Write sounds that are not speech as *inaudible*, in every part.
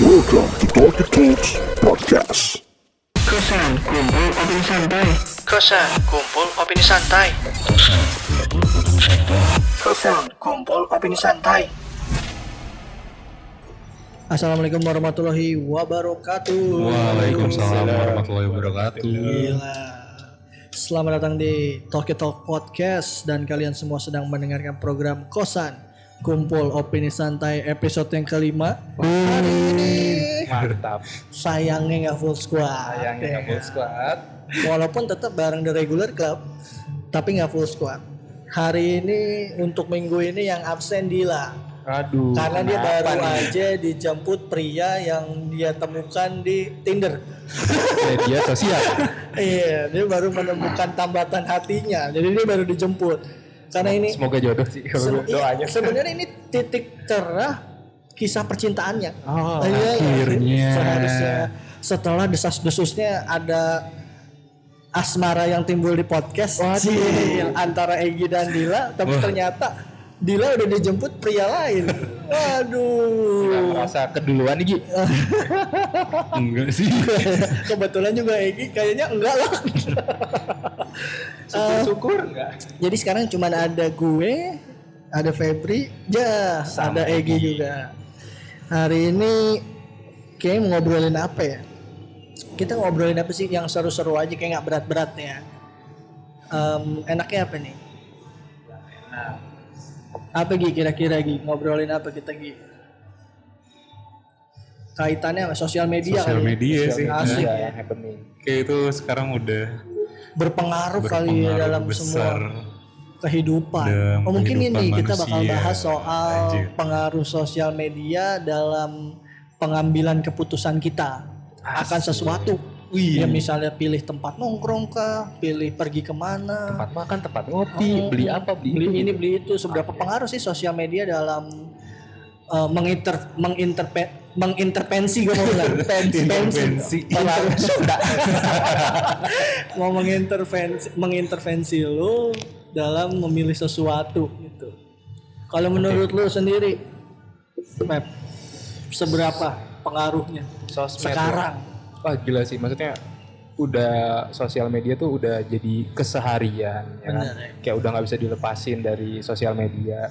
Welcome to Talkie Talks Podcast. Kosan kumpul opini santai. Kosan kumpul opini santai. Kosan kumpul opini santai. Assalamualaikum warahmatullahi wabarakatuh. Waalaikumsalam warahmatullahi wabarakatuh. Gila. Selamat datang di Talkie Talk Podcast dan kalian semua sedang mendengarkan program Kosan Kumpul Opini Santai episode yang kelima. Hari ini Mantap. sayangnya nggak full squad. Sayangnya Ya. nggak full squad. Walaupun tetap bareng the regular club, tapi nggak full squad. Hari ini untuk minggu ini yang absen Dila. Aduh. Karena dia baru nih? aja dijemput pria yang dia temukan di Tinder. media sosial. *laughs* Iya, dia baru menemukan tambatan hatinya. Jadi dia baru dijemput. Karena ini Semoga jodoh sih kalau se- doanya. sebenarnya ini titik cerah kisah percintaannya. Oh, Iya, akhirnya. Seharusnya setelah desas-desusnya ada asmara yang timbul di podcast Cil, *laughs* antara Egi dan Dila, tapi Wah. ternyata Dila udah dijemput pria lain. Waduh. Nggak merasa keduluan nih Gi. *laughs* Enggak sih. Kebetulan juga Egi kayaknya enggak lah. Syukur-syukur enggak. Jadi sekarang cuma ada gue, ada Febri, ya, ada Egi juga. Hari ini kayak mau ngobrolin apa ya? Kita ngobrolin apa sih yang seru-seru aja kayak nggak berat-berat ya. Em, enaknya apa nih? Apa Gi kira-kira Gi? Ngobrolin apa kita Gi? Kaitannya sama sosial media Sosial kali ya? media sih. Asik Iya, ya. yang happening. Kayak itu sekarang udah Berpengaruh, kali ya berpengaruh dalam besar. semua kehidupan. dalam oh, mungkin kehidupan ini kita bakal manusia. bahas soal Anjir. pengaruh sosial media dalam pengambilan keputusan kita akan sesuatu. Ya misalnya pilih tempat nongkrong kah, pilih pergi ke mana, Tempat makan, tempat ngopi, Oh, beli apa, beli, beli itu. ini beli itu. Seberapa pengaruh sih sosial media dalam uh, menginter menginterpe mengintervensi gue mau bilang *laughs* Intervensi. Pengaruh. *laughs* Sunda. mau mengintervensi mengintervensi lu dalam memilih sesuatu gitu. Kalau menurut lu sendiri, Map, seberapa pengaruhnya Sosmed. sekarang? Wah gila sih, maksudnya udah sosial media tuh udah jadi keseharian ya kan? Bener, ya. kayak udah nggak bisa dilepasin dari sosial media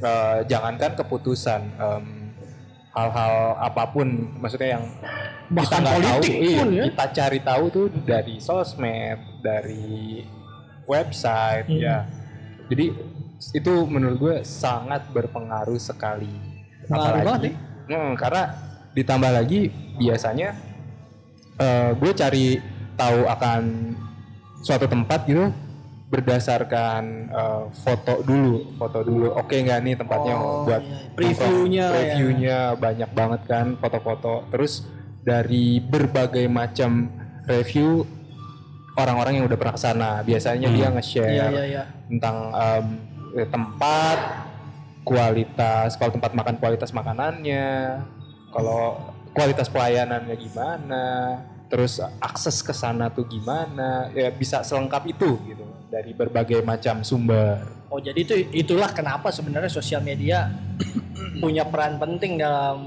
Eh, jangankan keputusan em, hal-hal apa pun maksudnya yang Bahkan kita nggak tahu politik iya, pun ya. kita cari tahu tuh dari sosmed dari website Hmm. ya jadi itu menurut gue sangat berpengaruh sekali Pengaruh banget ya. Hmm, karena ditambah lagi biasanya eh, gue cari tahu akan suatu tempat gitu berdasarkan eh, foto dulu, foto dulu. Oke nggak nih tempatnya Oh, buat iya. nongkrong. Previewnya ya. Previewnya banyak banget kan foto-foto. Terus dari berbagai macam review orang-orang yang udah pernah ke sana, biasanya dia nge-share Iya iya iya. tentang eh, tempat, kualitas, kalau tempat makan kualitas makanannya, kalau kualitas pelayanannya gimana, terus akses ke sana tuh gimana, ya bisa selengkap itu gitu dari berbagai macam sumber. Oh jadi itu itulah kenapa sebenarnya sosial media *clears throat* punya peran penting dalam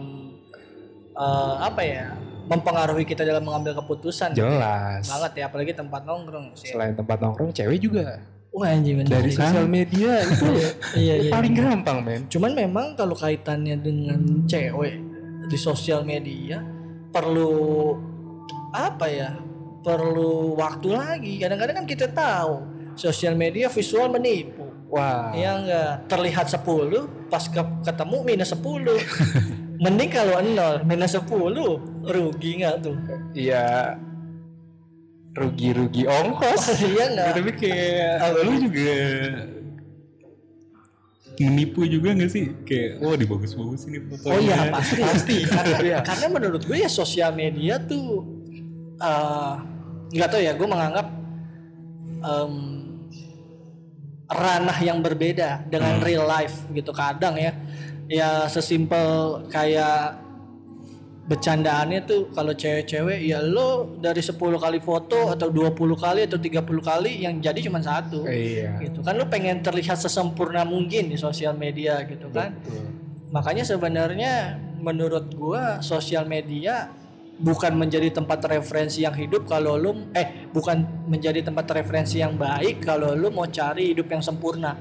eh, apa ya mempengaruhi kita dalam mengambil keputusan. Jelas. Banget ya apalagi tempat nongkrong sih. Selain tempat nongkrong, cewek juga Wah anjing bener dari sih. sosial media itu *laughs* Iya iya. paling gampang men. Cuman memang kalau kaitannya dengan cewek di sosial media perlu apa ya? Perlu waktu lagi. Kadang-kadang kan kita tahu sosial media visual menipu. Wah. Ya enggak terlihat 10 pas ke- ketemu minus 10. *laughs* Mending kalau 0 minus 10 rugi nggak tuh? Iya rugi-rugi ongkos. *laughs* Iya enggak? Tapi kayak lu juga menipu juga gak sih? Kayak, wah dibagus-bagus ini fotonya. Oh iya pasti pasti *laughs* karena, karena menurut gue ya sosial media tuh eh, nggak tahu ya gue menganggap em, ranah yang berbeda dengan real life gitu kadang ya ya sesimpel kayak bercandaannya tuh kalau cewek-cewek ya lo dari 10 kali foto atau 20 kali atau 30 kali yang jadi cuma satu Iya. gitu kan lu pengen terlihat sesempurna mungkin di sosial media gitu kan makanya sebenarnya menurut gua sosial media bukan menjadi tempat referensi yang hidup kalau lu eh bukan menjadi tempat referensi yang baik kalau lu mau cari hidup yang sempurna.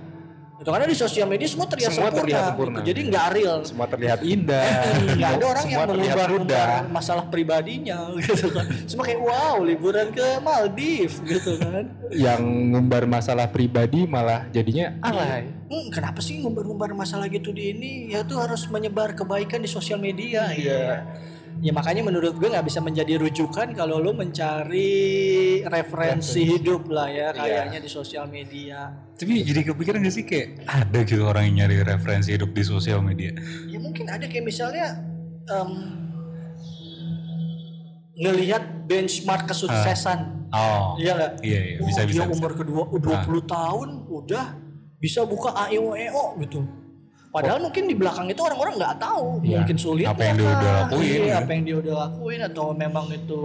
Itu karena di sosial media semua terlihat Semua sempurna. terlihat sempurna. gitu. Jadi nggak real. Semua terlihat indah. *laughs* Nggak ada orang yang Semua terlihat mengumbar mudah. masalah pribadinya *laughs* gitu kan. Semua kayak wow liburan ke Maldives gitu kan. Yang ngumbar masalah pribadi malah jadinya alay. Hmm, kenapa sih ngumbar-ngumbar masalah gitu di ini? Ya tuh harus menyebar kebaikan di sosial media. Iya. Ya makanya menurut gue nggak bisa menjadi rujukan kalau lo mencari referensi hidup lah ya kayaknya di sosial media. Tapi jadi kepikiran gak sih kayak ada gitu orang yang nyari referensi hidup di sosial media? Ya mungkin ada kayak misalnya em, ngelihat benchmark kesuksesan. Oh, Iya nggak? iya iya Wah, bisa dia bisa. umur kedua 20 tahun udah bisa buka AIOEO gitu. Padahal mungkin di belakang itu orang-orang nggak tahu, Iya. mungkin sulit Apa yang dia udah lakuin, iya, ya. apa yang dia udah lakuin atau memang itu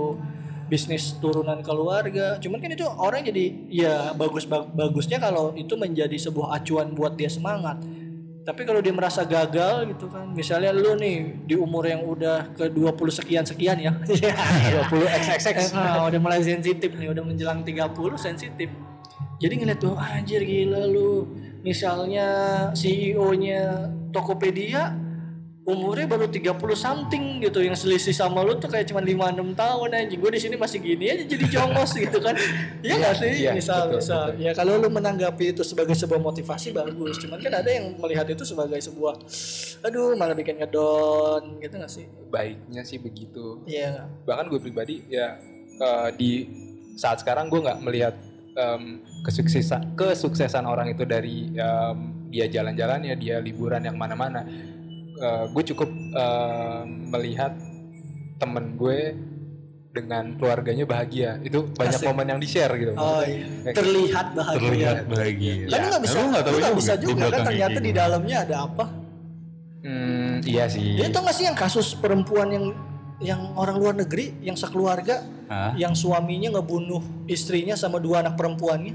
bisnis turunan keluarga. Cuman kan itu orang jadi ya bagus bag- bagusnya kalau itu menjadi sebuah acuan buat dia semangat. Tapi kalau dia merasa gagal gitu kan, misalnya lu nih di umur yang udah ke 20 sekian sekian ya. *laughs* 20 XXX. *laughs* Eh, udah mulai sensitif nih, udah menjelang 30 sensitif. Jadi ngeliat tuh "Ah, anjir gila lu. Misalnya CEO-nya Tokopedia umurnya baru 30 something gitu yang selisih sama lu tuh kayak cuma 5 6 tahun anjing. Gue di sini masih gini aja jadi jongos *laughs* gitu kan. Iya gak sih? Iya, misal betul, misal. Ya kalau lu menanggapi itu sebagai sebuah motivasi bagus. Cuman kan ada yang melihat itu sebagai sebuah aduh malah bikin ngedon gitu gak sih? Baiknya sih begitu. Iya. bahkan gue pribadi ya eh, di saat sekarang gue nggak melihat em, kesuksesan kesuksesan orang itu dari em, dia jalan-jalannya dia liburan yang mana-mana Eh, gue cukup em, melihat temen gue dengan keluarganya bahagia itu banyak Asik. momen yang di share gitu Oh iya. Kayak- Terlihat bahagia. Terlihat bahagia. Kan lu nggak bisa, Lu nggak tahu lu nggak juga bisa juga kan ternyata di dalamnya ada apa. Hmm, iya sih Jadi tau gak sih yang kasus perempuan yang yang orang luar negeri yang sekeluarga Hah? yang suaminya ngebunuh istrinya sama dua anak perempuannya.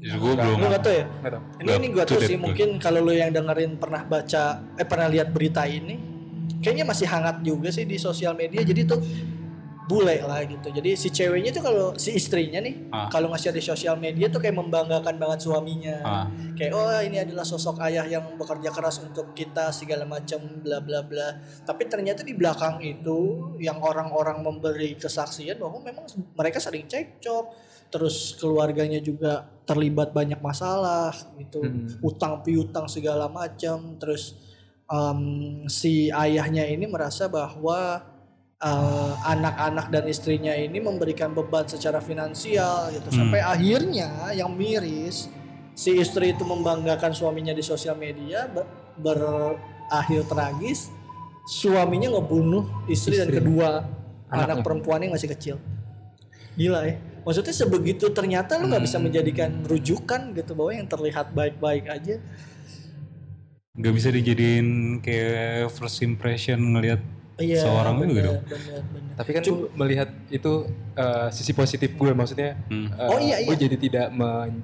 Ya, gue belum. Lu gak tau ya? Nggak tahu. Ini ini to tuh sih gue. mungkin kalau lu yang dengerin pernah baca eh pernah lihat berita ini kayaknya masih hangat juga sih di sosial media jadi tuh bule lah gitu. Jadi si ceweknya tuh kalau si istrinya nih Ah. kalau nge-share di sosial media tuh kayak membanggakan banget suaminya. Ah. Kayak oh ini adalah sosok ayah yang bekerja keras untuk kita segala macam bla bla bla. Tapi ternyata di belakang itu yang orang-orang memberi kesaksian bahwa memang mereka sering cekcok, terus keluarganya juga terlibat banyak masalah gitu, Hmm. utang piutang segala macam, terus em, si ayahnya ini merasa bahwa eh, anak-anak dan istrinya ini memberikan beban secara finansial gitu Hmm. sampai akhirnya yang miris si istri itu membanggakan suaminya di sosial media ber- berakhir tragis suaminya ngebunuh istri, dan Istri. kedua Anaknya. anak perempuannya yang masih kecil gila ya maksudnya sebegitu ternyata lu nggak bisa Hmm. menjadikan rujukan gitu bahwa yang terlihat baik-baik aja Gak bisa dijadiin kayak first impression ngelihat Iya, seorang itu gitu. bener, bener, bener. tapi kan gue melihat itu eh, sisi positif gue maksudnya Hmm. eh, Oh, iya, gue iya. jadi tidak men,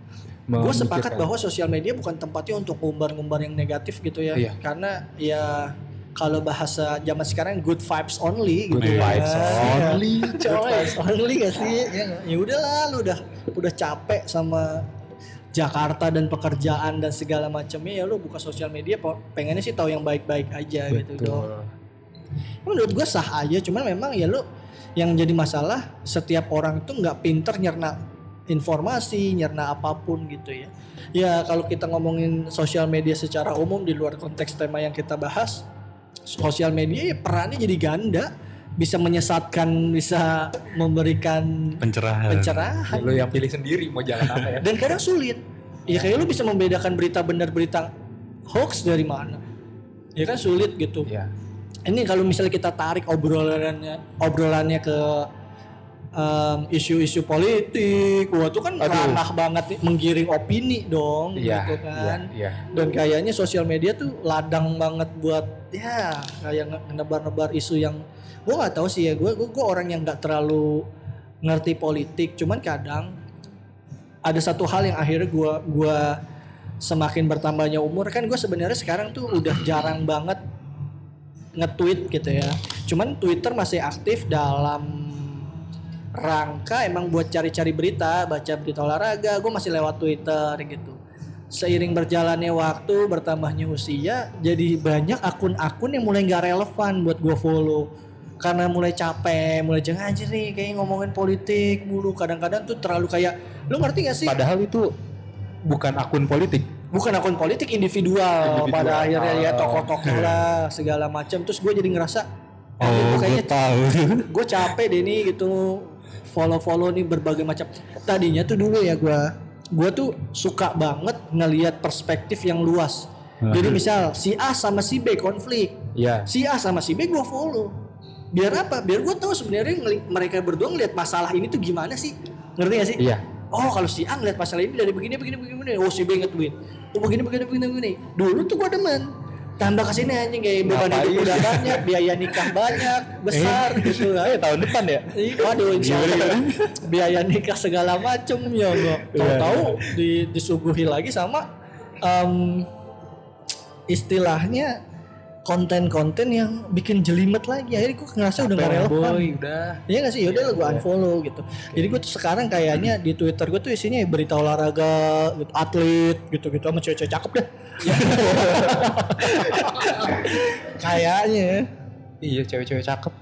gue sepakat bahwa sosial media bukan tempatnya untuk ngumbar-ngumbar yang negatif gitu ya Iya. karena ya kalau bahasa zaman sekarang good vibes only Good gitu vibes ya. only, *laughs* good vibes only. Gak sih. Ya, ya udahlah lu udah udah capek sama Jakarta dan pekerjaan dan segala macamnya ya lu buka sosial media pengennya sih tahu yang baik-baik aja gitu Betul. dong. Menurut gue sah aja cuman memang ya lu yang jadi masalah setiap orang itu nggak pinter nyerna informasi nyerna apa pun gitu ya. Ya kalau kita ngomongin sosial media secara umum di luar konteks tema yang kita bahas sosial media ya perannya jadi ganda. Bisa menyesatkan bisa memberikan Pencerahan. pencerahan. Lo yang pilih sendiri mau jalan apa ya? Dan kadang sulit. Ya kayak lu bisa membedakan berita benar berita hoax dari mana. Ya kan sulit gitu. Iya. ini kalau misalnya kita tarik obrolannya obrolannya ke em, isu-isu politik, wah itu kan Aduh. ranah banget nih, menggiring opini dong, Iya, gitu kan. iya, iya. Dan kayaknya sosial media tuh ladang banget buat ya kayak nebar-nebar isu yang gue nggak tahu sih ya, gue gue orang yang nggak terlalu ngerti politik, cuman kadang ada satu hal yang akhirnya gue gua semakin bertambahnya umur kan gue sebenarnya sekarang tuh udah jarang banget nge-tweet gitu ya. Cuman Twitter masih aktif dalam rangka emang buat cari-cari berita, baca berita olahraga, gue masih lewat Twitter gitu. Seiring berjalannya waktu, bertambahnya usia, jadi banyak akun-akun yang mulai nggak relevan buat gue follow. Karena mulai capek, mulai jangan aja nih kayak ngomongin politik mulu. Kadang-kadang tuh terlalu kayak, lu ngerti gak sih? Padahal itu bukan akun politik. bukan akun politik individual, Individual. pada akhirnya ya Oh. tokoh-tokoh lah *laughs* segala macam terus gue jadi ngerasa Oh, "Anjir, gue kayaknya tahu. gue capek deh nih gitu follow-follow nih berbagai macam. Tadinya tuh dulu ya gue gue tuh suka banget ngelihat perspektif yang luas. Jadi misal si A sama si B konflik Iya. si A sama si B gue follow. Biar apa? Biar gue tahu sebenarnya mereka berdua ngeliat masalah ini tuh gimana sih? Ngerti gak sih? Iya. Oh kalau si A ngeliat masalah ini dari begini begini begini, begini. oh si B nge-tweet. Oh begini begini begini begini. Dulu tuh gue demen tambah ke sini anjing kayak beban hidup udah banyak biaya nikah banyak *laughs* besar gitu Eh, tahun depan ya? Ih, Waduh, insya Allah. Biaya nikah segala macem ya nggak. Tahu-tahu di, disuguhi lagi sama em, istilahnya konten-konten yang bikin jelimet lagi. Akhirnya gue ngerasa udah gak relevan. udah. Iya gak sih? Yaudah lah gue unfollow gitu. Jadi gue tuh sekarang kayaknya di Twitter gue tuh isinya berita olahraga, gitu, atlet gitu-gitu sama cewek-cewek cakep deh. *laughs* kayaknya. Iya, cewek-cewek cakep.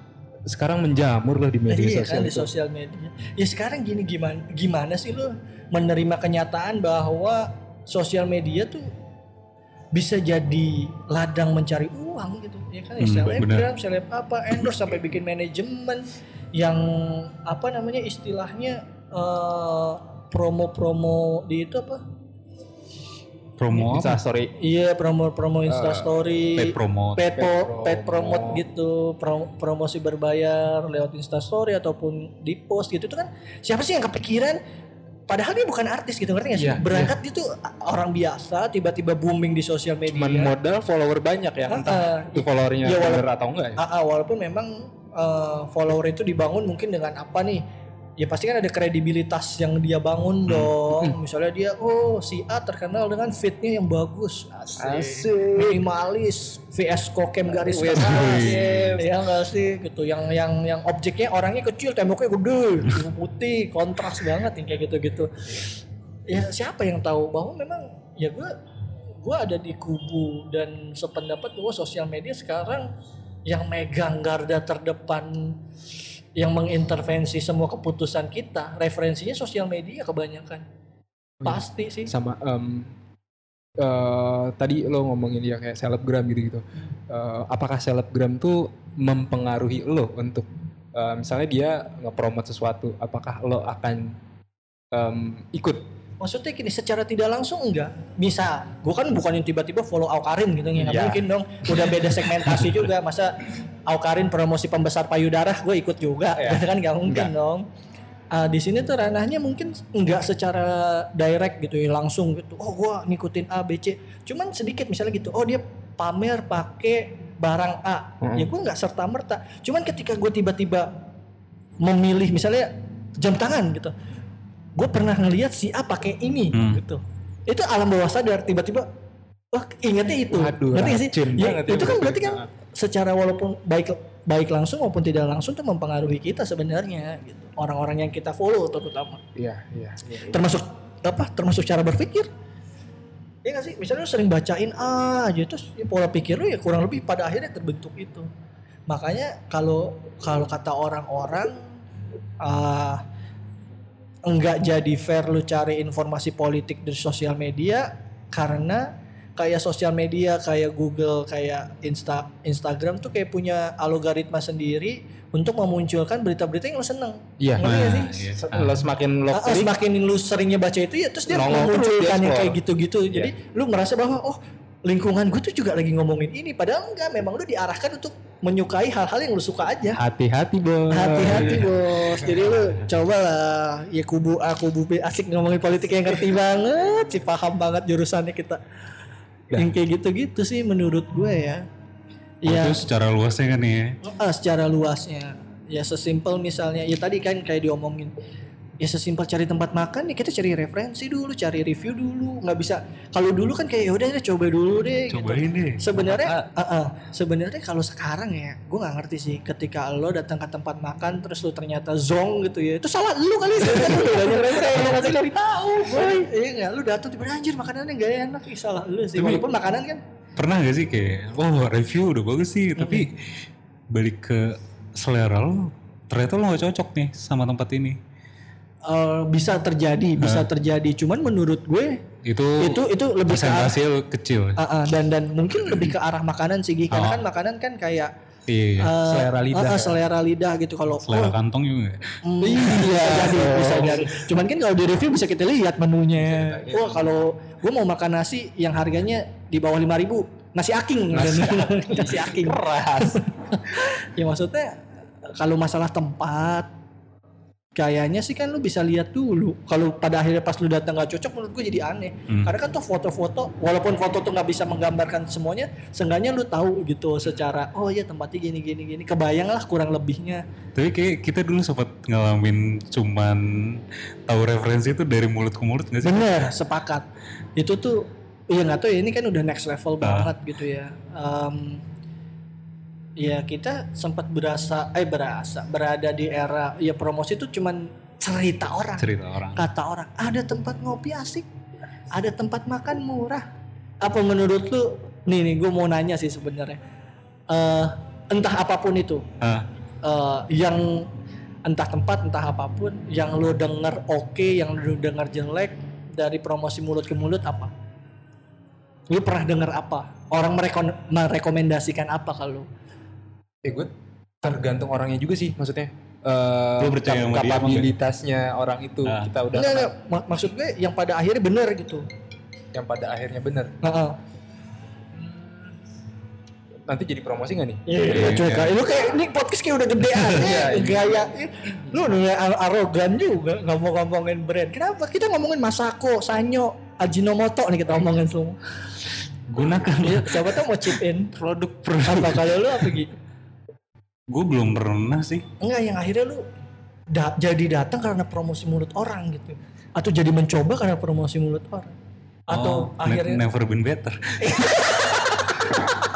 Sekarang menjamur lah di media iya sosial kan di sosial media. Ya sekarang gini gimana gimana sih lu menerima kenyataan bahwa sosial media tuh bisa jadi ladang mencari uang gitu ya kan Hmm, selebgram seleb apa endorse sampai bikin manajemen yang apa namanya istilahnya eh, promo-promo di itu apa Promo? Insta story. iya promo-promo instastory Paid promote. paid, po- Paid paid promo. promote gitu prom- promosi berbayar lewat instastory ataupun di post gitu itu kan siapa sih yang kepikiran padahal dia bukan artis gitu ngerti gak sih Iya, berangkat dia tuh orang biasa tiba-tiba booming di sosial media Cuman modal follower banyak ya. Entah Ah, itu followernya wala- bener atau enggak ya. Ah, ah, walaupun memang eh, follower itu dibangun mungkin dengan apa nih ya pasti kan ada kredibilitas yang dia bangun dong. Misalnya dia oh si A terkenal dengan fitnya yang bagus. Asik. minimalis. VS kokem garis keras ya enggak sih? Gitu yang yang yang objeknya orangnya kecil temboknya gede. Putih kontras banget yang kayak gitu-gitu. Ya siapa yang tahu? Bahwa memang ya gue gue ada di kubu dan sependapat bahwa sosial media sekarang yang megang garda terdepan yang mengintervensi semua keputusan kita referensinya sosial media kebanyakan pasti sih Sama em, eh, tadi lo ngomongin dia kayak selebgram gitu-gitu. Eh, apakah selebgram tuh mempengaruhi lo untuk eh, misalnya dia nge-promote sesuatu, apakah lo akan em, ikut? Maksudnya gini, secara tidak langsung enggak. Bisa, gue kan bukan yang tiba-tiba follow Aukarin gitu, ya Iya. mungkin dong. Udah beda segmentasi *laughs* juga, masa Aukarin promosi pembesar payudara, gue ikut juga, Iya. gitu kan nggak mungkin Nggak. dong. Ah, di sini tuh ranahnya mungkin nggak secara direct gitu ya langsung gitu. Oh gue ngikutin A B C. Cuman sedikit misalnya gitu. Oh dia pamer pakai barang A. Hmm. Ya gue nggak serta merta. Cuman ketika gue tiba-tiba memilih misalnya jam tangan gitu gue pernah ngelihat si A pakai ini Hmm. gitu. Itu alam bawah sadar tiba-tiba wah ingetnya itu. Waduh, ngerti gak sih? ya, ya itu kan berarti. kan secara walaupun baik baik langsung maupun tidak langsung tuh mempengaruhi kita sebenarnya gitu. Orang-orang yang kita follow terutama. Iya, iya. termasuk apa termasuk cara berpikir. Ya nggak sih? Misalnya lu sering bacain A aja terus ya, pola pikir lu ya kurang lebih pada akhirnya terbentuk itu. Makanya kalau kalau kata orang-orang ah enggak jadi fair lu cari informasi politik dari sosial media karena kayak sosial media kayak Google kayak Insta Instagram tuh kayak punya algoritma sendiri untuk memunculkan berita-berita yang lu seneng Iya. Nggak sih? Nah, iya. Se- Lo semakin lo Ah, ah, klik, semakin lu seringnya baca itu ya terus dia di memunculkan yang kayak gitu-gitu. Jadi lu merasa bahwa oh lingkungan gue tuh juga lagi ngomongin ini padahal enggak memang lu diarahkan untuk menyukai hal-hal yang lu suka aja. hati-hati bos. Hati-hati *laughs* bos. Jadi lu coba lah ya kubu A kubu B asik ngomongin politik yang ngerti banget sih paham banget jurusannya kita. Yang kayak gitu-gitu sih menurut gue ya. Ya Itu secara luasnya kan ya. Ah, secara luasnya ya sesimpel misalnya ya tadi kan kayak diomongin ya sesimpel cari tempat makan ya kita cari referensi dulu cari review dulu. Nggak bisa. Kalau dulu kan kayak ya udah deh, coba dulu deh gitu. Cobain deh. sebenarnya uh, uh, sebenarnya kalau sekarang ya gue nggak ngerti sih. Ketika lo datang ke tempat makan terus lo ternyata zong gitu ya itu salah lu kali sebenarnya lu banyak referensi cari tahu boy. Iya nggak? Lu datang tiba anjir makanannya nggak enak. Ih, salah lu sih. Tapi- walaupun makanan kan Pernah gak sih kayak, oh review udah bagus sih, tapi balik ke selera lo, ternyata lo gak cocok nih sama tempat ini. Eh, bisa terjadi bisa terjadi cuman menurut gue Itu, itu itu lebih ke arah, kecil. uh, uh, dan dan mungkin lebih ke arah makanan sih Gi. karena Oh. kan makanan kan kayak Iya, iya. eh, selera lidah uh, uh, selera lidah gitu kalau selera oh, kantong juga. Hmm, bisa jadi, bisa jadi. Cuman kan kalau di review bisa kita lihat menunya. Wah kalau gue mau makan nasi yang harganya di bawah 5000 nasi aking, nasi, *laughs* aking. keras *laughs* ya maksudnya kalau masalah tempat, kayaknya sih kan lu bisa lihat dulu. Kalau pada akhirnya pas lu datang nggak cocok, menurut gue jadi aneh. Hmm. Karena kan tuh foto-foto, walaupun foto tuh nggak bisa menggambarkan semuanya, seenggaknya lu tahu gitu secara, oh iya tempatnya gini gini gini. Kebayang lah kurang lebihnya. Tapi kayak kita dulu sempat ngalamin cuman tahu referensi itu dari mulut ke mulut gak sih? Bener, sepakat. Itu tuh, iya nggak tahu ya ini kan udah next level Ah. banget gitu ya. Em, ya kita sempat berasa, eh berasa berada di era ya promosi itu cuman cerita orang, Cerita orang. kata orang. Ada tempat ngopi asik, ada tempat makan murah. Apa menurut lu? Nih nih, gue mau nanya sih sebenarnya. Eh, entah apa pun itu, Ah, eh, yang entah tempat entah apa pun yang lu denger oke yang lu denger jelek dari promosi mulut ke mulut apa lu pernah denger apa orang merekon- merekomendasikan apa kalau eh gue tergantung orangnya juga sih maksudnya eh Lu percaya sama dia kapabilitasnya orang itu Ah. kita udah enggak, enggak. Mak- maksud gue yang pada akhirnya bener gitu. Yang pada akhirnya bener. Heeh. nanti jadi promosi gak nih? Iya, iya, cuy, kayak- lu kayak ini podcast kayak udah gedean Iya, ya, gaya. Lu nih ar- arogan juga nggak mau ngomongin brand. Kenapa? Kita ngomongin Masako Sanyo Ajinomoto nih kita ngomongin semua. Gunakan. Iya, siapa tuh mau chip in. Produk-produk. apa kalau lu apa gitu Gue belum pernah sih. enggak yang akhirnya lu da- jadi datang karena promosi mulut orang gitu atau jadi mencoba karena promosi mulut orang atau Oh, ne- akhirnya never been better. *laughs*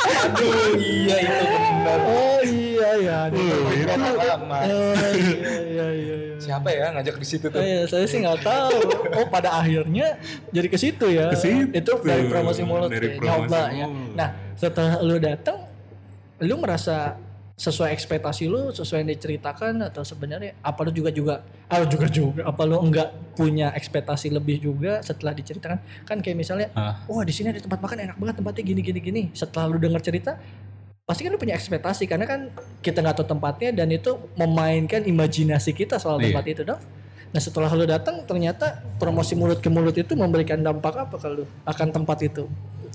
aduh iya itu benar oh iya ya Oh, lama oh, iya iya iya, iya. siapa ya ngajak di situ tuh Oh, iya, saya sih nggak tahu. Oh, pada akhirnya jadi ke situ ya. Ke situ. Itu dari promosi mulut Dari ya, promosi nyoba ya. mulut. Nah, setelah lu datang, lu merasa sesuai ekspektasi lu, sesuai yang diceritakan atau sebenarnya apa lu juga juga ah juga juga apa lu enggak punya ekspektasi lebih juga setelah diceritakan kan kayak misalnya Ah. wah di sini ada tempat makan enak banget tempatnya gini gini gini setelah lu dengar cerita pasti kan lu punya ekspektasi karena kan kita nggak tahu tempatnya dan itu memainkan imajinasi kita soal Iya. tempat itu dong nah setelah lu datang ternyata promosi mulut ke mulut itu memberikan dampak apa kalau akan tempat itu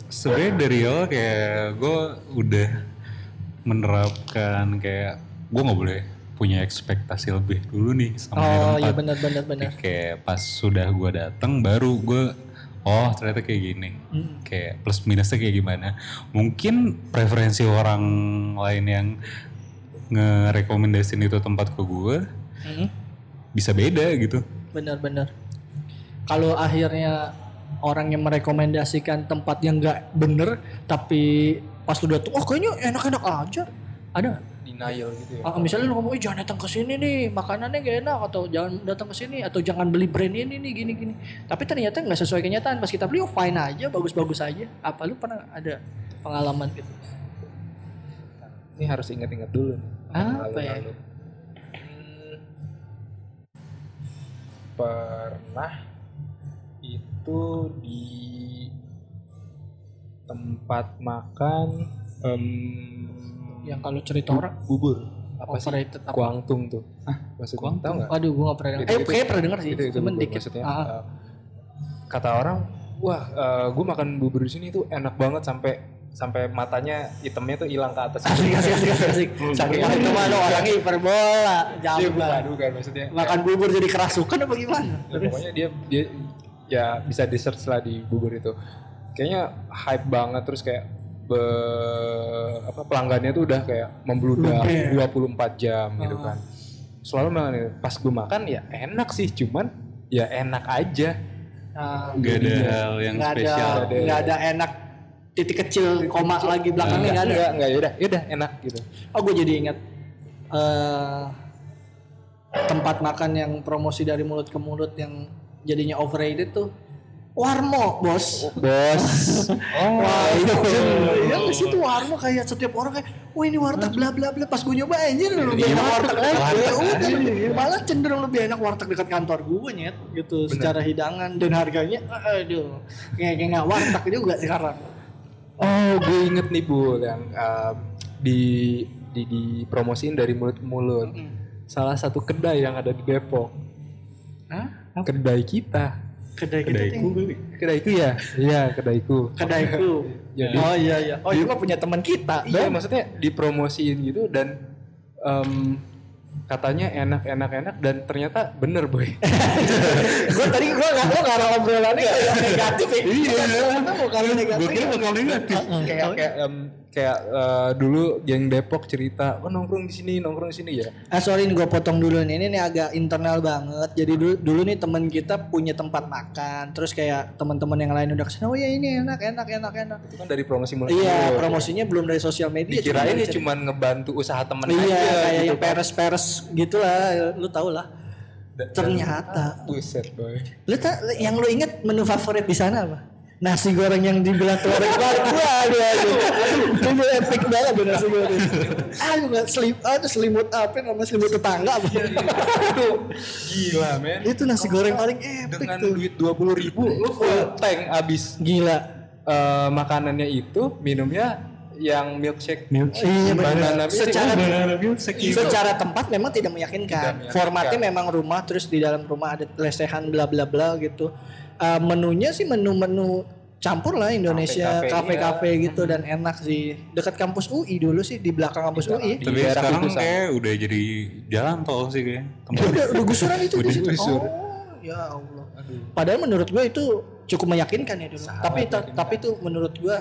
Sebenarnya dari awal kayak gue udah menerapkan kayak gue nggak boleh punya ekspektasi lebih dulu nih sama oh tempat. iya benar benar benar Kayak pas sudah gue datang baru gue oh ternyata kayak gini. Mm. Kayak plus minusnya kayak gimana. Mungkin preferensi orang lain yang ngerekomendasin itu tempat ke gue Mm. bisa beda gitu. benar-benar kalau akhirnya orang yang merekomendasikan tempat yang nggak bener tapi pas lu datang oh kayaknya enak-enak aja ada nggak? denial gitu ya Ah, misalnya lu ngomong, "Eh, jangan datang ke sini nih, makanannya gak enak atau jangan datang ke sini atau jangan beli brand ini nih gini gini. Tapi ternyata nggak sesuai kenyataan. Pas kita beli oh fine aja, bagus-bagus aja. Apa lu pernah ada pengalaman gitu? ini harus ingat-ingat dulu nih Apa ya? Lalu-lalu. Hmm, pernah itu di tempat makan em, Yang kalau cerita orang bubur apa sih apa? kuangtung tuh maksudnya Kuangtung? tahu nggak Aduh, gua gak pernah dengar. Eh, itu- kayaknya pernah dengar sih. itu itu Cuman bubur dikit. maksudnya Ah, eh, kata orang wah gue makan bubur di sini tuh enak banget sampai sampai matanya hitamnya tuh hilang ke atas Asik, asik, asik, asik, asik. Saking itu mah lo orangnya hiperbola. dia Jamblang. bukan bukan maksudnya Makan bubur jadi kerasukan apa gimana? Ya, pokoknya dia dia ya bisa di search lah di bubur itu kayaknya hype banget terus kayak be, apa pelanggannya tuh udah kayak membludak Luber. 24 jam gitu Oh. kan. Selalu bilang nih, pas gue makan ya enak sih cuman ya enak aja. Nah, Gak ada hal yang nggak ada spesial. nggak ada. enak titik kecil koma lagi belakangnya nggak ada. enggak enggak yaudah yaudah enak gitu. Oh gue jadi ingat eh tempat makan yang promosi dari mulut ke mulut yang jadinya overrated tuh Warmo bos. Bos. Wah itu. Iya nggak sih tuh Warmo kayak setiap orang kayak Wah ini warteg bla bla bla. Pas gue nyoba anjir lebih enak. warteg Ya udah Malah cenderung lebih enak warteg dekat kantor gue nyet Gitu secara hidangan. Dan harganya Aduh Kayak kayak nggak warteg juga sekarang. Oh gue inget nih bu yang um, di di dipromosiin dari mulut ke mulut. Salah satu kedai yang ada di Depok. Hah? kedai kita Kedai kita Kedaiku tuh. Kali. kedaiku ya? Iya kedaiku Kedaiku Jadi- Oh iya iya. Oh itu mah punya teman kita. Iya maksudnya dipromosiin gitu dan em, katanya enak enak enak dan ternyata bener boy. *laughs* Gue tadi gue gak Gue gak obrolannya kayak negatif ya Iya. Kita mau kali negatif. Gue kira bakal negatif. kayak kayak kayak eh, dulu geng Depok cerita oh nongkrong di sini nongkrong di sini ya Ah sorry nih gue potong dulu nih ini nih agak internal banget. Jadi dulu, dulu nih temen kita punya tempat makan. Terus kayak teman-teman yang lain udah ke sana. Oh ya ini enak enak enak enak. itu kan dari promosi mulut Iya mulut. promosinya belum dari sosial media. dikirain cuma dia dari- cuma ngebantu usaha temen Iya aja kayak gitu yang kan. peres-peres gitulah. Lu tau lah. Ternyata. buset boy Lu tak yang lu inget menu favorit di sana apa? Nasi goreng yang dibilang goreng *laughs* batu. Aduh aduh. Itu epic banget tuh nasi goreng. *laughs* Aduh nggak selim, aduh selimut apa nama selimut tetangga apa? itu gila men Itu nasi goreng paling epic dengan tuh. duit dua puluh ribu lu full tank abis Gila. Eh, makanannya itu minumnya yang milkshake Milkshake. Iya Banana milkshake. Secara Banana milkshake. secara tempat memang tidak meyakinkan. Tidak meyakinkan. Formatnya memang rumah terus di dalam rumah ada lesehan bla bla bla gitu. Eh, menunya sih menu-menu campur lah Indonesia, Kafe-kafe, kafe-kafe gitu dan enak sih. Dekat kampus UI dulu sih di belakang kampus UI. Di Tapi daerah sekarang kayak udah jadi jalan tol sih kayak. udah, udah gusuran itu di Udah situ. gusur. Oh, ya Allah. Padahal menurut gue itu cukup meyakinkan ya dulu. tapi ta- tapi itu menurut gue